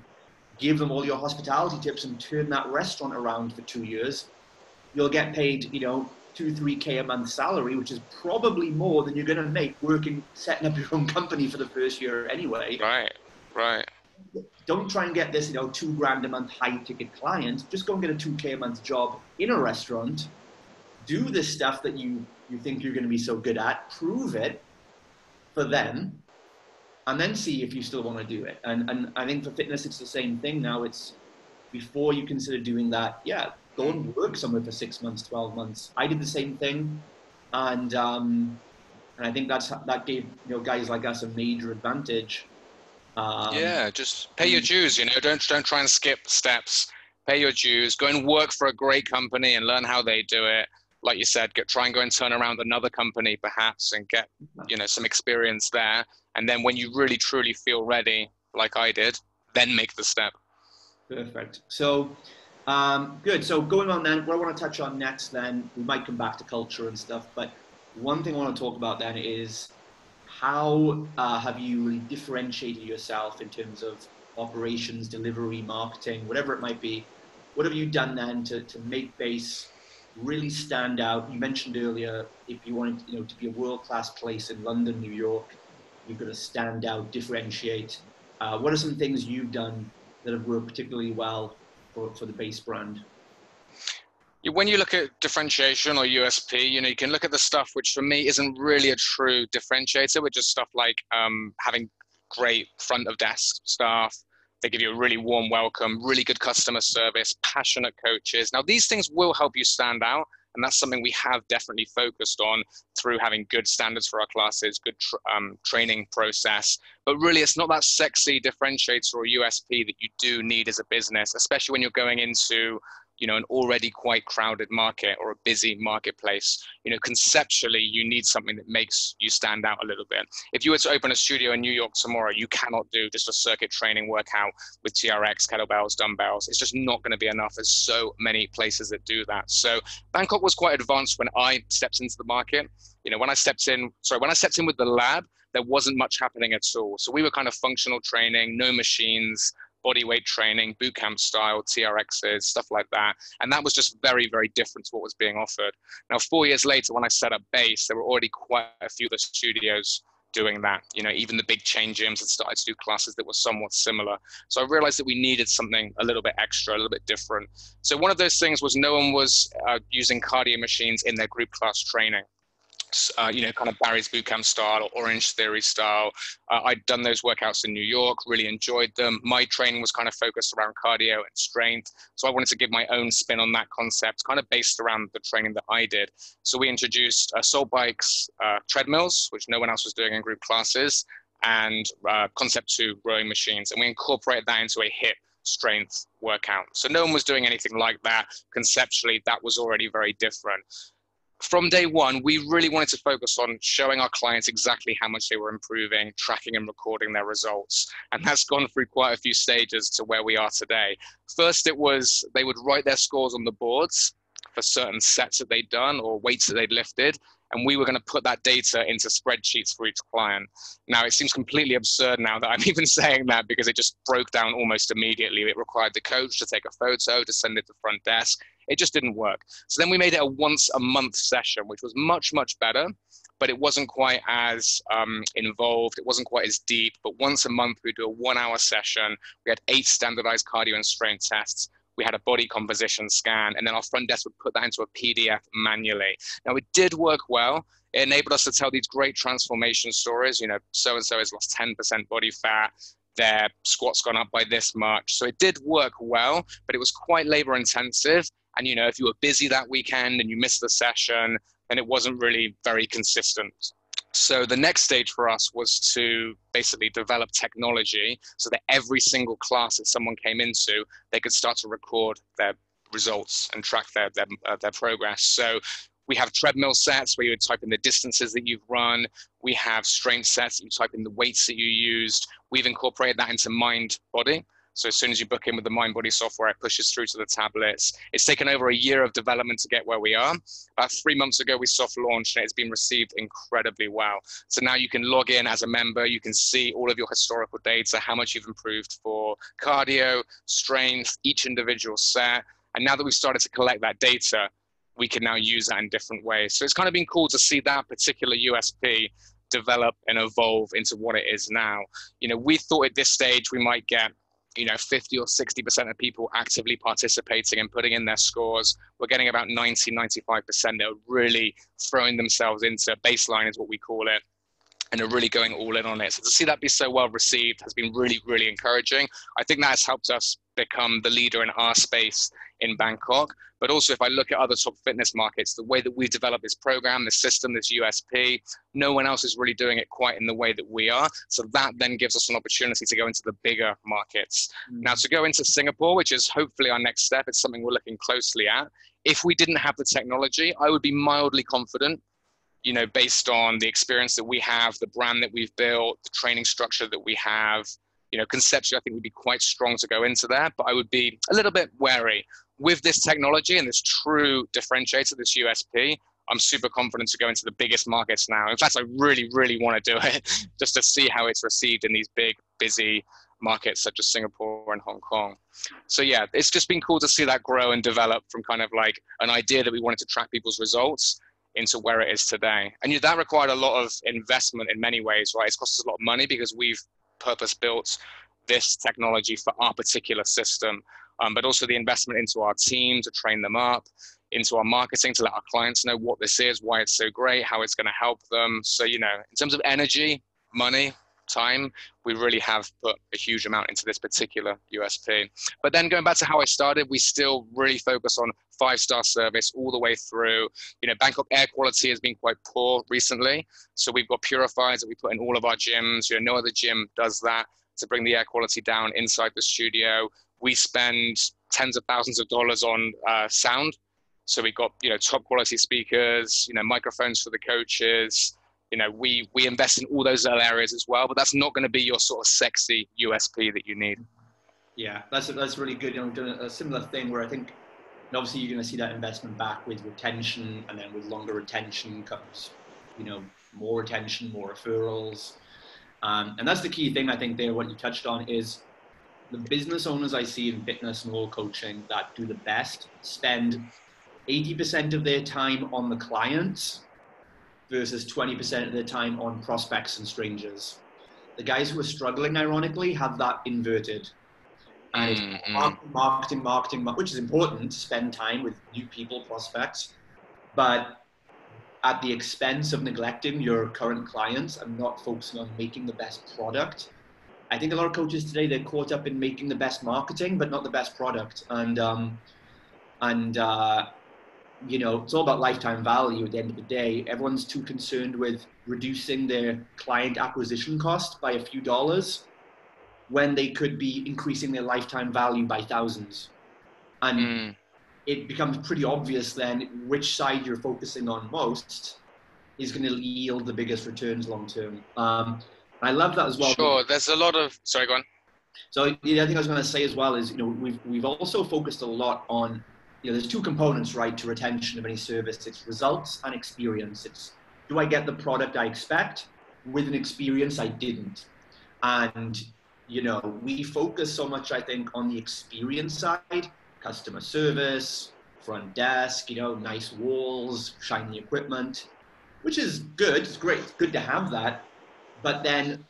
give them all your hospitality tips and turn that restaurant around for two years. You'll get paid, you know, two, three K a month salary, which is probably more than you're going to make working, setting up your own company for the first year anyway. Right, right. Don't try and get this, you know, two grand a month high ticket client. Just go and get a 2K a month job in a restaurant. Do the stuff that you you think you're going to be so good at, prove it for them, and then see if you still want to do it. And, and I think for fitness, it's the same thing now. It's before you consider doing that, yeah, go and work somewhere for six months, 12 months. I did the same thing. And, um, and I think that's, that gave you know, guys like us a major advantage. Um, yeah, just pay your dues, you know, don't, don't try and skip steps. Pay your dues, go and work for a great company and learn how they do it like you said, get try and go and turn around another company perhaps and get you know some experience there. And then when you really truly feel ready, like I did, then make the step. Perfect. So um, good. So going on then, what I want to touch on next, then we might come back to culture and stuff, but one thing I want to talk about then is how uh, have you really differentiated yourself in terms of operations, delivery, marketing, whatever it might be? What have you done then to, to make base really stand out. You mentioned earlier, if you wanted you know, to be a world-class place in London, New York, you've got to stand out, differentiate. Uh, what are some things you've done that have worked particularly well for, for the base brand? When you look at differentiation or USP, you know you can look at the stuff which for me isn't really a true differentiator, which is stuff like um, having great front of desk staff, they give you a really warm welcome, really good customer service, passionate coaches. Now, these things will help you stand out. And that's something we have definitely focused on through having good standards for our classes, good tr- um, training process. But really, it's not that sexy differentiator or USP that you do need as a business, especially when you're going into you know an already quite crowded market or a busy marketplace you know conceptually you need something that makes you stand out a little bit. If you were to open a studio in new york tomorrow you cannot do just a circuit training workout with trx kettlebells dumbbells. It's just not going to be enough. There's so many places that do that. So bangkok was quite advanced when i stepped into the market. You know when i stepped in sorry when i stepped in with the lab there wasn't much happening at all. So we were kind of functional training no machines body weight training, boot camp style, TRXs, stuff like that. And that was just very, very different to what was being offered. Now, four years later, when I set up base, there were already quite a few of the studios doing that. You know, even the big chain gyms had started to do classes that were somewhat similar. So I realized that we needed something a little bit extra, a little bit different. So one of those things was no one was uh, using cardio machines in their group class training uh, you know, kind of Barry's Bootcamp style or Orangetheory style. Uh, I'd done those workouts in New York, really enjoyed them. My training was kind of focused around cardio and strength. So I wanted to give my own spin on that concept, kind of based around the training that I did. So we introduced uh, Soul Bikes uh, treadmills, which no one else was doing in group classes, and uh, Concept 2 rowing machines. And we incorporated that into a hip strength workout. So no one was doing anything like that. Conceptually, that was already very different from day one, we really wanted to focus on showing our clients exactly how much they were improving, tracking and recording their results. And that's gone through quite a few stages to where we are today. First, it was they would write their scores on the boards for certain sets that they'd done or weights that they'd lifted. And we were going to put that data into spreadsheets for each client. Now, it seems completely absurd now that I'm even saying that because it just broke down almost immediately. It required the coach to take a photo, to send it to the front desk. It just didn't work. So then we made it a once a month session, which was much, much better, but it wasn't quite as um, involved. It wasn't quite as deep. But once a month, we do a one hour session. We had eight standardized cardio and strength tests. We had a body composition scan, and then our front desk would put that into a PDF manually. Now, it did work well. It enabled us to tell these great transformation stories. You know, so and so has lost 10% body fat their squats gone up by this much. So it did work well, but it was quite labor intensive. And you know, if you were busy that weekend and you missed the session, then it wasn't really very consistent. So the next stage for us was to basically develop technology so that every single class that someone came into, they could start to record their results and track their their, uh, their progress. So we have treadmill sets where you would type in the distances that you've run. We have strength sets, you type in the weights that you used. We've incorporated that into Mind Body. So as soon as you book in with the MindBody software, it pushes through to the tablets. It's taken over a year of development to get where we are. About three months ago, we soft launched and it's been received incredibly well. So now you can log in as a member, you can see all of your historical data, how much you've improved for cardio, strength, each individual set. And now that we've started to collect that data, we can now use that in different ways. So it's kind of been cool to see that particular USP develop and evolve into what it is now. You know, we thought at this stage we might get you know 50 or 60 percent of people actively participating and putting in their scores. We're getting about 90 95 percent that are really throwing themselves into baseline is what we call it and are really going all in on it so to see that be so well received has been really really encouraging i think that has helped us become the leader in our space in Bangkok. But also, if I look at other top fitness markets, the way that we develop this program, this system, this USP, no one else is really doing it quite in the way that we are. So that then gives us an opportunity to go into the bigger markets. Mm. Now, to go into Singapore, which is hopefully our next step, it's something we're looking closely at. If we didn't have the technology, I would be mildly confident you know, based on the experience that we have, the brand that we've built, the training structure that we have, you know, conceptually, I think we'd be quite strong to go into there, but I would be a little bit wary with this technology and this true differentiator, this USP, I'm super confident to go into the biggest markets now. In fact, I really, really want to do it just to see how it's received in these big, busy markets such as Singapore and Hong Kong. So yeah, it's just been cool to see that grow and develop from kind of like an idea that we wanted to track people's results into where it is today. And that required a lot of investment in many ways, right? It's cost us a lot of money because we've purpose built this technology for our particular system um, but also the investment into our team to train them up, into our marketing to let our clients know what this is, why it's so great, how it's going to help them. So, you know, in terms of energy, money, time, we really have put a huge amount into this particular USP. But then going back to how I started, we still really focus on five star service all the way through. You know, Bangkok air quality has been quite poor recently. So we've got purifiers that we put in all of our gyms. You know, no other gym does that to bring the air quality down inside the studio we spend tens of thousands of dollars on uh, sound. So we've got you know top quality speakers, you know microphones for the coaches. You know we we invest in all those little areas as well, but that's not going to be your sort of sexy USP that you need. Yeah, that's that's really good. You know, doing a similar thing where I think obviously you're going to see that investment back with retention, and then with longer retention comes you know more retention, more referrals, um, and that's the key thing I think there. What you touched on is the business owners I see in fitness and all coaching that do the best spend 80% of their time on the clients versus 20% of their time on prospects and strangers. The guys who are struggling, ironically, have that inverted. And mm-hmm. marketing, marketing, marketing, which is important to spend time with new people, prospects, but at the expense of neglecting your current clients and not focusing on making the best product I think a lot of coaches today they're caught up in making the best marketing, but not the best product. And um, and uh, you know, it's all about lifetime value. At the end of the day, everyone's too concerned with reducing their client acquisition cost by a few dollars when they could be increasing their lifetime value by thousands. And mm. it becomes pretty obvious then which side you're focusing on most is going to yield the biggest returns long term. Um, I love that as well. Sure, there's a lot of. Sorry, go on. So the other thing I was going to say as well is, you know, we've we've also focused a lot on, you know, there's two components, right, to retention of any service. It's results and experience. It's do I get the product I expect with an experience I didn't, and you know, we focus so much, I think, on the experience side, customer service, front desk, you know, nice walls, shiny equipment, which is good. It's great. It's good to have that. But then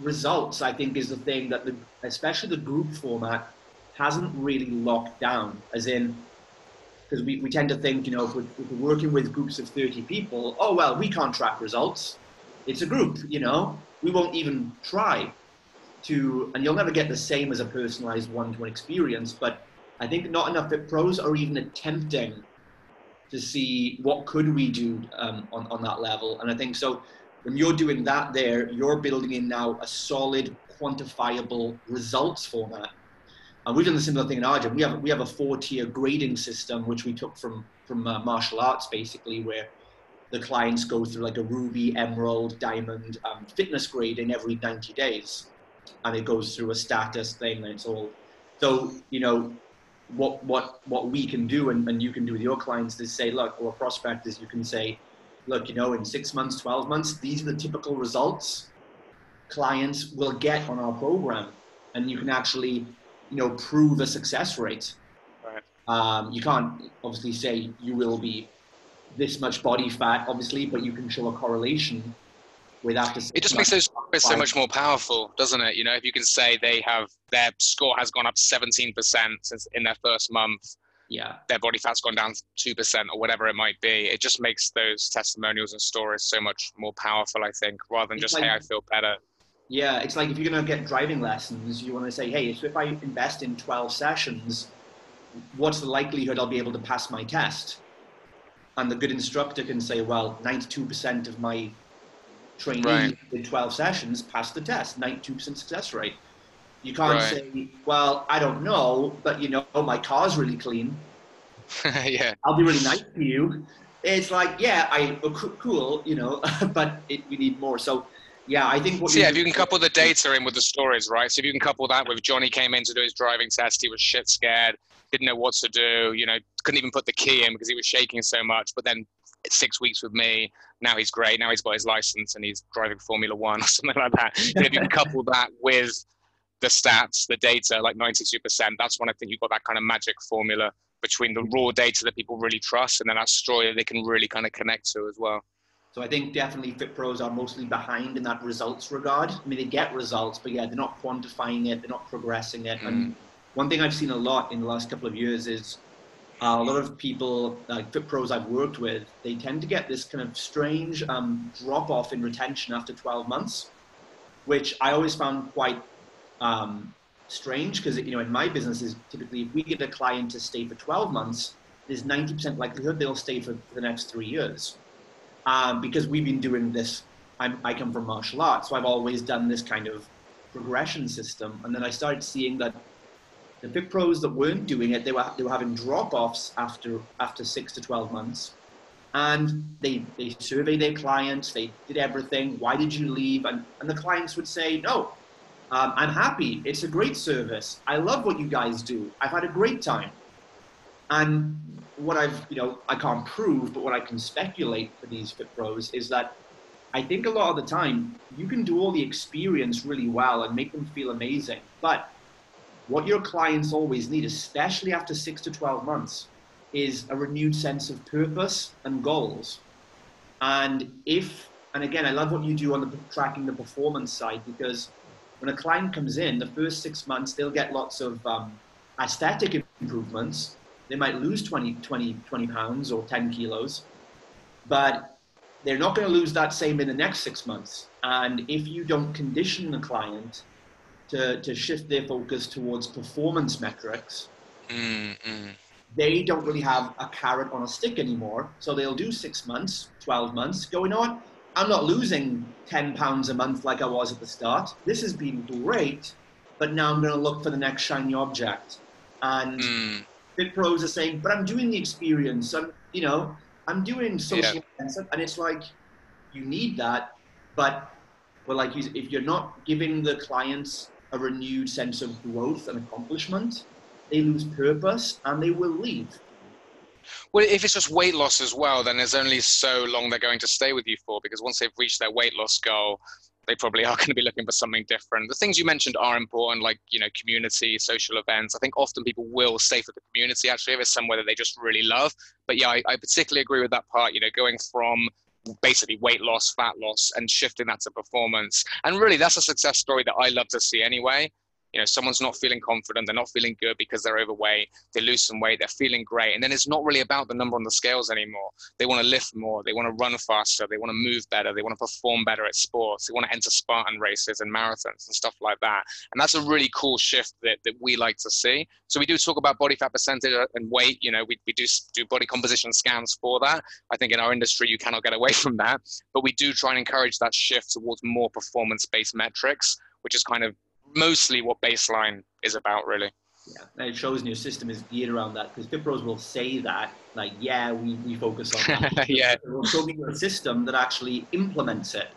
results, I think, is the thing that, the, especially the group format, hasn't really locked down. As in, because we, we tend to think, you know, if we're, if we're, working with groups of 30 people, oh, well, we can't track results. It's a group, you know, we won't even try to, and you'll never get the same as a personalized one to one experience. But I think not enough Fit Pros are even attempting to see what could we do um, on, on that level. And I think so when you're doing that there, you're building in now a solid, quantifiable results format. And we've done a similar thing in our gym. We have, we have a four-tier grading system, which we took from, from uh, martial arts, basically, where the clients go through like a ruby, emerald, diamond um, fitness grading every 90 days. and it goes through a status thing and it's all so you know what what what we can do and, and you can do with your clients is say look or prospectors you can say look you know in six months 12 months these are the typical results clients will get on our program and you can actually you know prove a success rate. Right. um, you can't obviously say you will be this much body fat obviously but you can show a correlation with after it just makes those so much more powerful doesn't it? You know if you can say they have their score has gone up 17% since in their first month yeah. their body fat's gone down 2% or whatever it might be. It just makes those testimonials and stories so much more powerful i think rather than it's just like, hey i feel better yeah, it's like if you're going to get driving lessons, you want to say, hey, so if I invest in 12 sessions, what's the likelihood I'll be able to pass my test? And the good instructor can say, well, 92% of my trainees right. in 12 sessions passed the test, 92% success rate. You can't right. say, well, I don't know, but you know, my car's really clean. yeah. I'll be really nice to you. It's like, yeah, I oh, cool, you know, but it, we need more. So yeah, I think. What so yeah, if you can couple the data in with the stories, right? So if you can couple that with Johnny came in to do his driving test, he was shit scared, didn't know what to do, you know, couldn't even put the key in because he was shaking so much. But then six weeks with me, now he's great. Now he's got his license and he's driving Formula One or something like that. if you can couple that with the stats, the data, like 92%, that's when I think you've got that kind of magic formula between the raw data that people really trust and then that story that they can really kind of connect to as well. So I think definitely Fit Pros are mostly behind in that results regard. I mean, they get results, but yeah, they're not quantifying it, they're not progressing it. Mm. And one thing I've seen a lot in the last couple of years is uh, a lot of people, like Fit Pros I've worked with, they tend to get this kind of strange um, drop off in retention after 12 months, which I always found quite um, strange because you know in my business is typically if we get a client to stay for 12 months, there's 90% likelihood they'll stay for, for the next three years um, because we've been doing this. I'm, I come from martial arts, so I've always done this kind of progression system. And then I started seeing that the fit pros that weren't doing it, they were they were having drop offs after after six to twelve months, and they they surveyed their clients, they did everything. Why did you leave? And and the clients would say, no, um, I'm happy. It's a great service. I love what you guys do. I've had a great time. And what I've, you know, I can't prove, but what I can speculate for these fit pros is that I think a lot of the time you can do all the experience really well and make them feel amazing. But what your clients always need, especially after six to 12 months, is a renewed sense of purpose and goals. And if, and again, I love what you do on the tracking the performance side because when a client comes in, the first six months, they'll get lots of um, aesthetic improvements they might lose 20, 20, 20 pounds or 10 kilos, but they're not going to lose that same in the next six months. And if you don't condition the client to, to shift their focus towards performance metrics, mm-hmm. they don't really have a carrot on a stick anymore. So they'll do six months, 12 months, go, on. know what? I'm not losing 10 pounds a month like I was at the start. This has been great, but now I'm going to look for the next shiny object. And mm. Fit pros are saying, but I'm doing the experience. I'm, you know, I'm doing social yeah. and it's like you need that, but well, like if you're not giving the clients a renewed sense of growth and accomplishment, they lose purpose and they will leave. Well, if it's just weight loss as well, then there's only so long they're going to stay with you for because once they've reached their weight loss goal, they probably are going to be looking for something different. The things you mentioned are important, like you know, community, social events. I think often people will stay for the community actually if it's somewhere that they just really love. But yeah, I, I particularly agree with that part. You know, going from basically weight loss, fat loss, and shifting that to performance. And really, that's a success story that I love to see anyway you know someone's not feeling confident they're not feeling good because they're overweight they lose some weight they're feeling great. And then it's not really about the number on the scales anymore. They want to lift more they want to run faster they want to move better they want to perform better at sports they want to enter spartan races and marathons and stuff like that. And that's a really cool shift that, that we like to see. So we do talk about body fat percentage and weight you know we, we do do body composition scans for that. I think in our industry you cannot get away from that. But we do try and encourage that shift towards more performance based metrics which is kind of mostly what baseline is about, really. Yeah, and it shows your system is geared around that because FitPros will say that, like, yeah, we, we focus on that. yeah. We'll show you a system that actually implements it.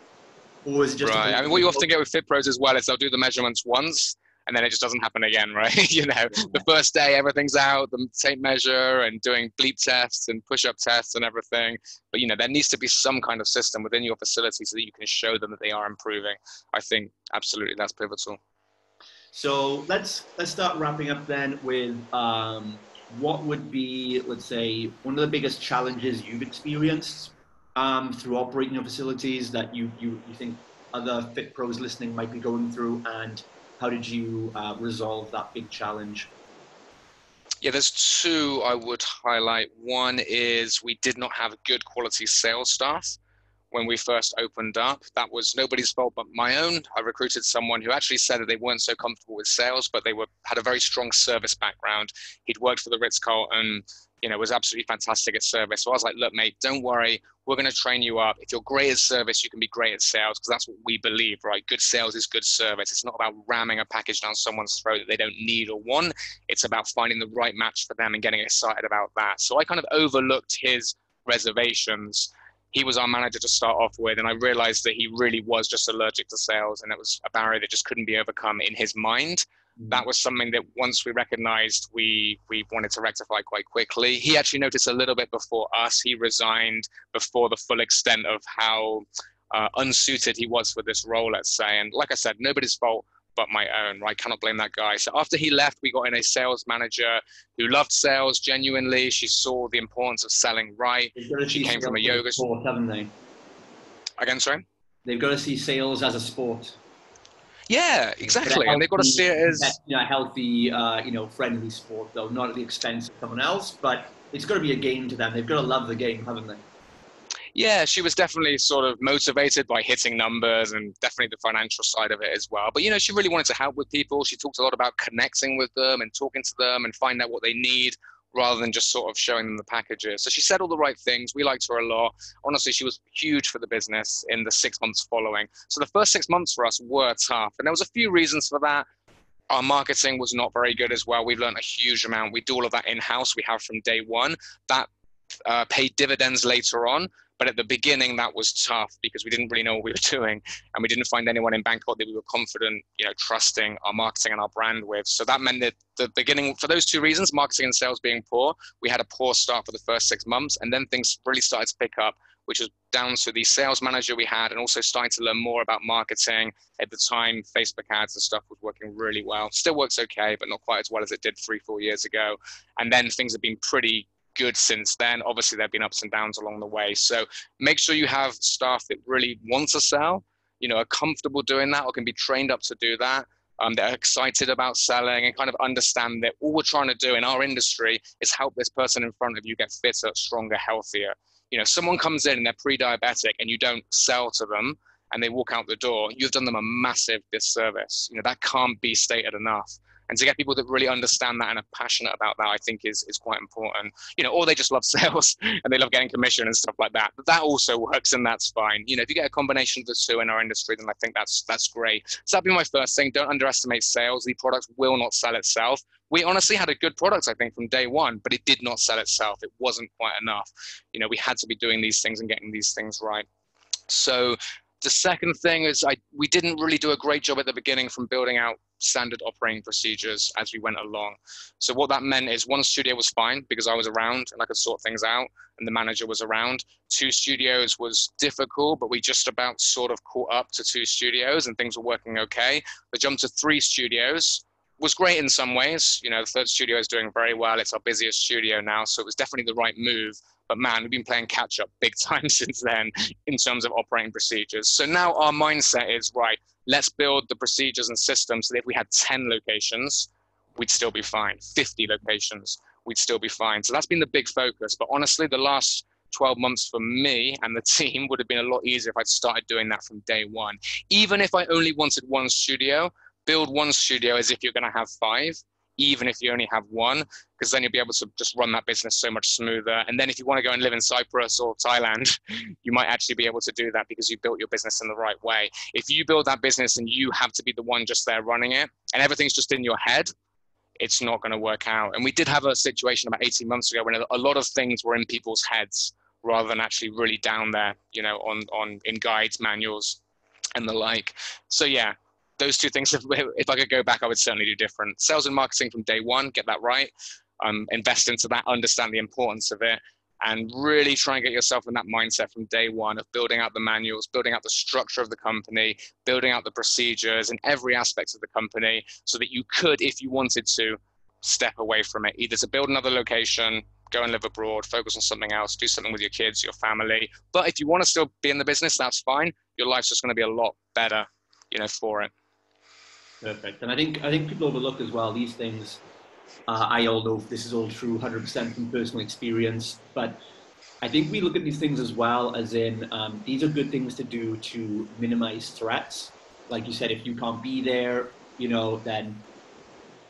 Or is it just right? I mean, what you often get with fit pros as well is they'll do the measurements once and then it just doesn't happen again, right? you know, the first day everything's out, the tape measure and doing bleep tests and push-up tests and everything. But you know, there needs to be some kind of system within your facility so that you can show them that they are improving. I think absolutely that's pivotal. So let's let's start wrapping up then with um, what would be, let's say, one of the biggest challenges you've experienced um, through operating your facilities that you, you you think other fit pros listening might be going through and how did you uh, resolve that big challenge? Yeah, there's two I would highlight. One is we did not have good quality sales staff when we first opened up. That was nobody's fault but my own. I recruited someone who actually said that they weren't so comfortable with sales, but they were had a very strong service background. He'd worked for the Ritz Carlton you know, was absolutely fantastic at service. So I was like, look, mate, don't worry. We're going to train you up. If you're great at service, you can be great at sales because that's what we believe, right? Good sales is good service. It's not about ramming a package down someone's throat that they don't need or want. It's about finding the right match for them and getting excited about that. So I kind of overlooked his reservations. He was our manager to start off with, and I realized that he really was just allergic to sales, and it was a barrier that just couldn't be overcome in his mind. That was something that once we recognized we we wanted to rectify quite quickly. He actually noticed a little bit before us. He resigned before the full extent of how uh, unsuited he was for this role let's say. And like i said nobody's fault but my own right cannot blame that guy so after he left we got in a sales manager who loved sales genuinely she saw the importance of selling right she came from a yoga sport haven't they again sorry they've got to see sales as a sport yeah, exactly. and they've got to see it as you know, a healthy, uh, you know, friendly sport, though, not at the expense of someone else. But it's got to be a game to them. They've got to love the game, haven't they? Yeah, she was definitely sort of motivated by hitting numbers and definitely the financial side of it as well. But you know, she really wanted to help with people. She talked a lot about connecting with them and talking to them and find out what they need rather than just sort of showing them the packages. So she said all the right things. We liked her a lot. Honestly, she was huge for the business in the six months following. So the first six months for us were tough. And there was a few reasons for that. Our marketing was not very good as well. We've learned a huge amount. We do all of that in house. We have from day one. That uh, paid dividends later on. But at the beginning, that was tough because we didn't really know what we were doing, and we didn't find anyone in Bangkok that we were confident, you know, trusting our marketing and our brand with. So that meant that the beginning, for those two reasons, marketing and sales being poor, we had a poor start for the first six months, and then things really started to pick up which was down to the sales manager we had and also starting to learn more about marketing. At the time, Facebook ads and stuff was working really well. Still works okay, but not quite as well as it did three, four years ago. And then things have been pretty good since then. Obviously, there have been ups and downs along the way. So make sure you have staff that really want to sell, you know, are comfortable doing that or can be trained up to do that. Um, that are excited about selling and kind of understand that all we're trying to do in our industry is help this person in front of you get fitter, stronger, healthier. You know, someone comes in and they're pre-diabetic and you don't sell to them and they walk out the door, you've done them a massive disservice. You know, that can't be stated enough and to get people that really understand that and are passionate about that, I think is is quite important. You know, or they just love sales and they love getting commission and stuff like that. But that also works, and that's fine. You know, if you get a combination of the two in our industry, then I think that's that's great. So that'd be my first thing. Don't underestimate sales. The product will not sell itself. We honestly had a good product, I think, from day one, but it did not sell itself. It wasn't quite enough. You know, we had to be doing these things and getting these things right. So the second thing is I we didn't really do a great job at the beginning from building out standard operating procedures as we went along. So what that meant is one studio was fine because I was around and I could sort things out and the manager was around. Two studios was difficult, but we just about sort of caught up to two studios and things were working okay. The jump to three studios was great in some ways. You know, the third studio is doing very well. It's our busiest studio now, so it was definitely the right move. But man, we've been playing catch up big time since then in terms of operating procedures. So now our mindset is right, let's build the procedures and systems so that if we had 10 locations, we'd still be fine. 50 locations, we'd still be fine. So that's been the big focus. But honestly, the last 12 months for me and the team would have been a lot easier if I'd started doing that from day one. Even if I only wanted one studio, build one studio as if you're going to have five even if you only have one, because then you'll be able to just run that business so much smoother. And then if you want to go and live in Cyprus or Thailand, you might actually be able to do that because you built your business in the right way. If you build that business and you have to be the one just there running it, and everything's just in your head, it's not going to work out. And we did have a situation about 18 months ago when a lot of things were in people's heads rather than actually really down there, you know, on, on in guides, manuals, and the like. So yeah, those two things. If, if I could go back, I would certainly do different. Sales and marketing from day one, get that right. Um, invest into that, understand the importance of it, and really try and get yourself in that mindset from day one of building out the manuals, building out the structure of the company, building out the procedures in every aspect of the company so that you could, if you wanted to, step away from it, either to build another location, go and live abroad, focus on something else, do something with your kids, your family. But if you want to still be in the business, that's fine. Your life's just going to be a lot better, you know, for it. Perfect. And I think I think people overlook as well these things uh, I all know this is all true, 100% from personal experience, but I think we look at these things as well as in um, these are good things to do to minimize threats. Like you said, if you can't be there, you know, then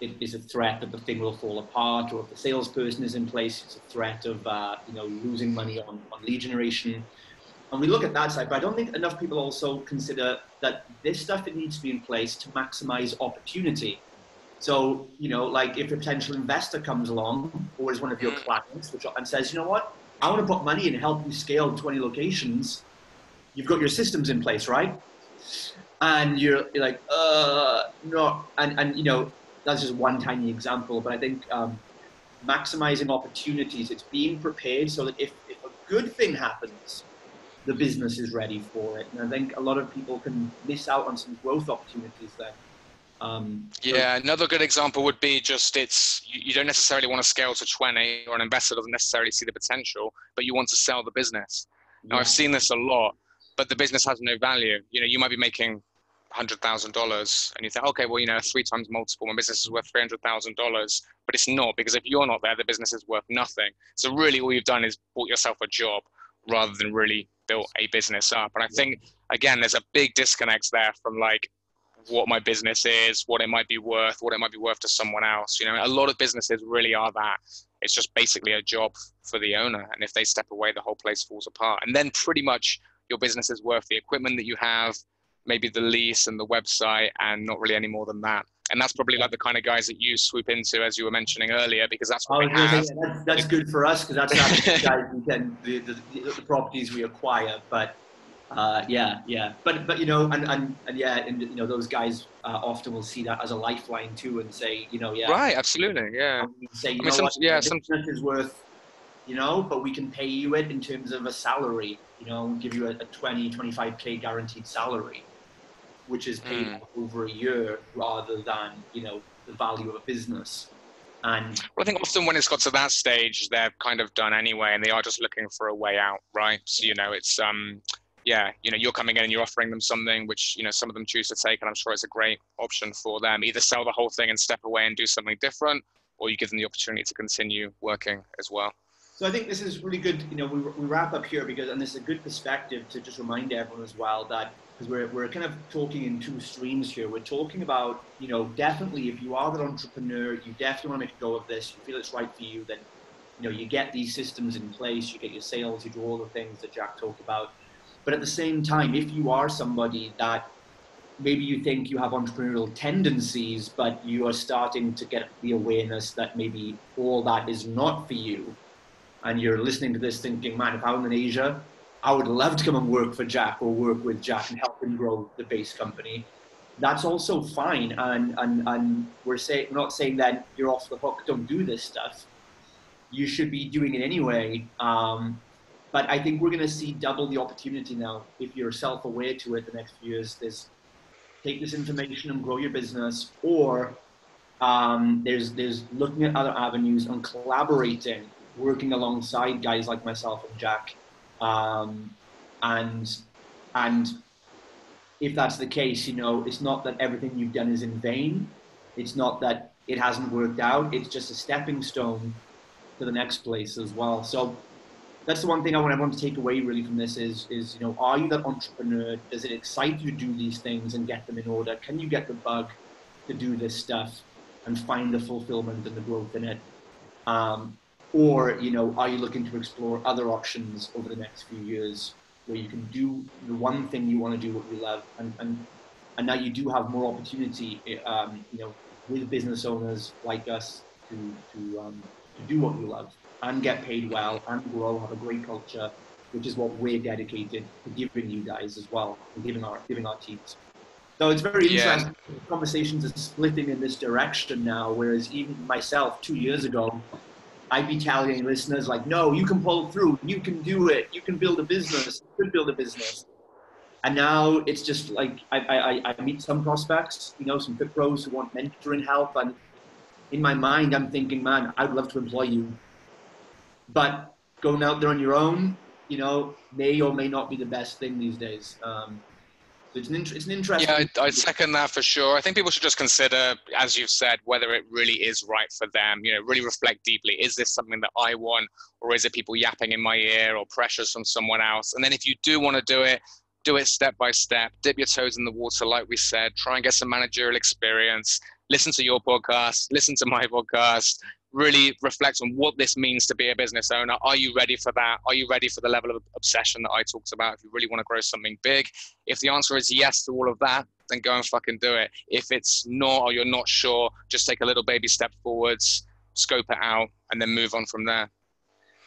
it is a threat that the thing will fall apart, or if the salesperson is in place, it's a threat of uh, you know losing money on, on lead generation. And we look at that side, but I don't think enough people also consider that this stuff needs to be in place to maximize opportunity. So, you know, like if a potential investor comes along or is one of your mm. clients which, and says, you know what, I want to put money in and help you scale 20 locations, you've got your systems in place, right? And you're, you're like, uh, no. And, and, you know, that's just one tiny example, but I think um, maximizing opportunities, it's being prepared so that if, if a good thing happens, the business is ready for it. And I think a lot of people can miss out on some growth opportunities there. Um, yeah, so another good example would be just it's you, you, don't necessarily want to scale to 20, or an investor doesn't necessarily see the potential, but you want to sell the business. Now yeah. I've seen this a lot, but the business has no value. You know, you might be making hundred thousand dollars, and you think, okay, well, you know, three times multiple, my business is worth three hundred thousand dollars, but it's not because if you're not there, the business is worth nothing. So really, all you've done is bought yourself a job rather than really built a business up. And I think again, there's a big disconnect there from like what my business is, what it might be worth, what it might be worth to someone else. You know, a lot of businesses really are that. It's just basically a job for the owner. And if they step away, the whole place falls apart. And then pretty much your business is worth the equipment that you have, maybe the lease and the website, and not really any more than that. And that's probably like the kind of guys that you swoop into, as you were mentioning earlier, because that's what oh, we have. That's, that's good for us because that's not the guys we can, the, the, the properties we acquire. But uh, yeah, yeah, but but you know, and and, and yeah, and you know, those guys uh, often will see that as a lifeline too, and say, you know, yeah, right, absolutely, yeah. Say, you I mean, know some, what, yeah, some is worth, you know, but we can pay you it in terms of a salary, you know, give you a, a 20, 25k guaranteed salary, which is paid mm. over a year rather than you know the value of a business. And well, I think often when it's got to that stage, they're kind of done anyway, and they are just looking for a way out, right? So you know, it's um yeah, you know, you're coming in and you're offering them something which, you know, some of them choose to take, and I'm sure it's a great option for them. Either sell the whole thing and step away and do something different, or you give them the opportunity to continue working as well. So I think this is really good. You know, we, we wrap up here because, and this is a good perspective to just remind everyone as well that because we're, we're kind of talking in two streams here. We're talking about, you know, definitely if you are that entrepreneur, you definitely want to make a go of this, you feel it's right for you, then, you know, you get these systems in place, you get your sales, you do all the things that Jack talked about. But at the same time, if you are somebody that maybe you think you have entrepreneurial tendencies, but you are starting to get the awareness that maybe all that is not for you, and you're listening to this thinking, man, if I was in Asia, I would love to come and work for Jack or work with Jack and help him grow the base company. That's also fine, and and and we're saying not saying that you're off the hook. Don't do this stuff. You should be doing it anyway. Um, but I think we're going to see double the opportunity now if you're self-aware to it the next few years. There's take this information and grow your business, or um, there's there's looking at other avenues and collaborating, working alongside guys like myself and Jack, um, and and if that's the case, you know, it's not that everything you've done is in vain. It's not that it hasn't worked out. It's just a stepping stone to the next place as well. So that's the one thing I want everyone to take away really from this is is you know are you that entrepreneur? Does it excite you to do these things and get them in order? Can you get the bug to do this stuff and find the fulfillment and the growth in it? Um, or you know are you looking to explore other options over the next few years where you can do the one thing you want to do what you love and and and now you do have more opportunity um, you know with business owners like us to to, um, to do what you love and get paid well and grow, have a great culture, which is what we're dedicated to giving you guys as well, and giving our giving our teams. So it's very interesting. Conversations are splitting in this direction now, whereas even myself two years ago, I'd be telling listeners like, "No, you can pull through. You can do it. You can build a business. You can build a business." And now it's just like I, I, I meet some prospects, you know, some fit pros who want mentoring help, and in my mind, I'm thinking, man, I'd love to employ you, but going out there on your own, you know, may or may not be the best thing these days. Um, it's an, it's an interesting. Yeah, I, I second that for sure. I think people should just consider, as you've said, whether it really is right for them. You know, really reflect deeply. Is this something that I want, or is it people yapping in my ear, or pressures from someone else? And then if you do want to do it, do it step by step. Dip your toes in the water, like we said. Try and get some managerial experience. Listen to your podcast. Listen to my podcast really reflect on what this means to be a business owner. Are you ready for that? Are you ready for the level of obsession that I talked about? If you really want to grow something big, if the answer is yes to all of that, then go and fucking do it. If it's not or you're not sure, just take a little baby step forwards, scope it out, and then move on from there.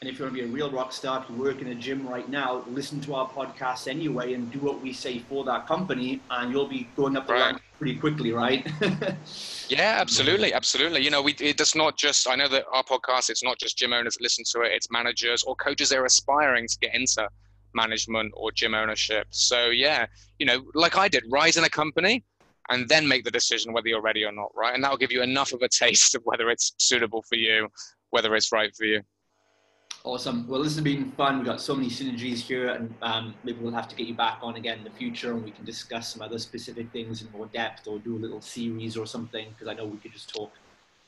And if you want to be a real rock star, if you work in a gym right now, listen to our podcast anyway and do what we say for that company, and you'll be going up the right. rank pretty quickly, right? yeah, absolutely, absolutely. You know, we it does not just. I know that our podcast, it's not just gym owners that listen to it; it's managers or coaches that are aspiring to get into management or gym ownership. So yeah, you know, like I did, rise in a company and then make the decision whether you're ready or not, right? And that'll give you enough of a taste of whether it's suitable for you, whether it's right for you. Awesome. Well, this has been fun. We've got so many synergies here, and um, maybe we'll have to get you back on again in the future, and we can discuss some other specific things in more depth, or do a little series or something. Because I know we could just talk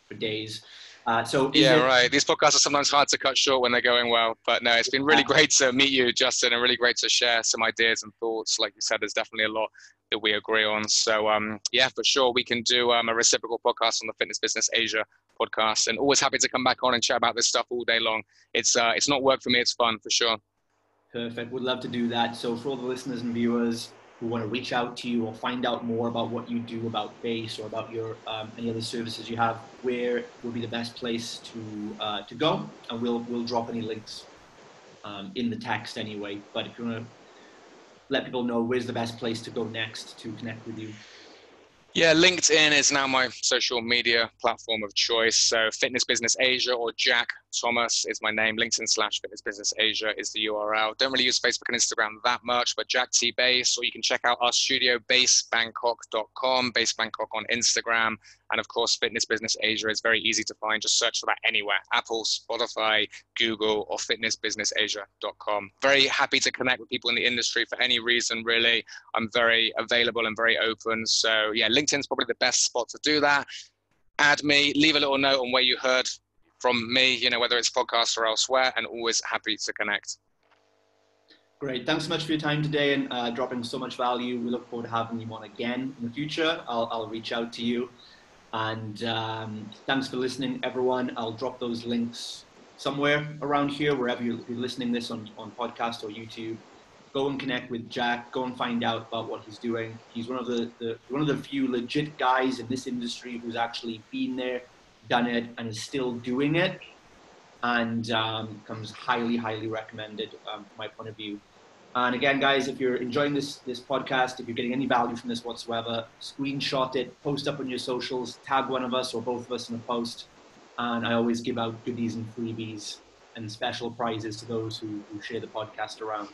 for days. Uh, so yeah, it- right. These podcasts are sometimes hard to cut short when they're going well, but no, it's been really great to meet you, Justin, and really great to share some ideas and thoughts. Like you said, there's definitely a lot that we agree on. So um, yeah, for sure, we can do um, a reciprocal podcast on the Fitness Business Asia podcast, and always happy to come back on and chat about this stuff all day long. It's uh, it's not work for me; it's fun for sure. Perfect. Would love to do that. So for all the listeners and viewers who want to reach out to you or find out more about what you do about base or about your um, any other services you have, where would be the best place to uh, to go? And we'll we'll drop any links um, in the text anyway. But if you want to let people know where's the best place to go next to connect with you. Yeah, LinkedIn is now my social media platform of choice. So Fitness Business Asia or Jack Thomas is my name. LinkedIn slash Fitness Business Asia is the URL. Don't really use Facebook and Instagram that much, but Jack T Base, or you can check out our studio, basebangkok.com, Base Bangkok on Instagram. And of course, Fitness Business Asia is very easy to find. Just search for that anywhere Apple, Spotify, Google, or fitnessbusinessasia.com. Very happy to connect with people in the industry for any reason, really. I'm very available and very open. So, yeah, LinkedIn's probably the best spot to do that. Add me, leave a little note on where you heard from me, you know, whether it's podcast or elsewhere, and always happy to connect. Great. Thanks so much for your time today and uh, dropping so much value. We look forward to having you on again in the future. I'll, I'll reach out to you. And um, thanks for listening, everyone. I'll drop those links somewhere around here, wherever you're, listening this on, on podcast or YouTube. Go and connect with Jack. Go and find out about what he's doing. He's one of the, the one of the few legit guys in this industry who's actually been there, done it and is still doing it and um, comes highly, highly recommended um, from my point of view. And again, guys, if you're enjoying this this podcast, if you're getting any value from this whatsoever, screenshot it, post up on your socials, tag one of us or both of us in a post. And I always give out goodies and freebies and special prizes to those who, who share the podcast around.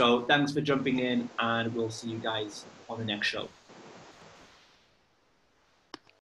So thanks for jumping in, and we'll see you guys on the next show.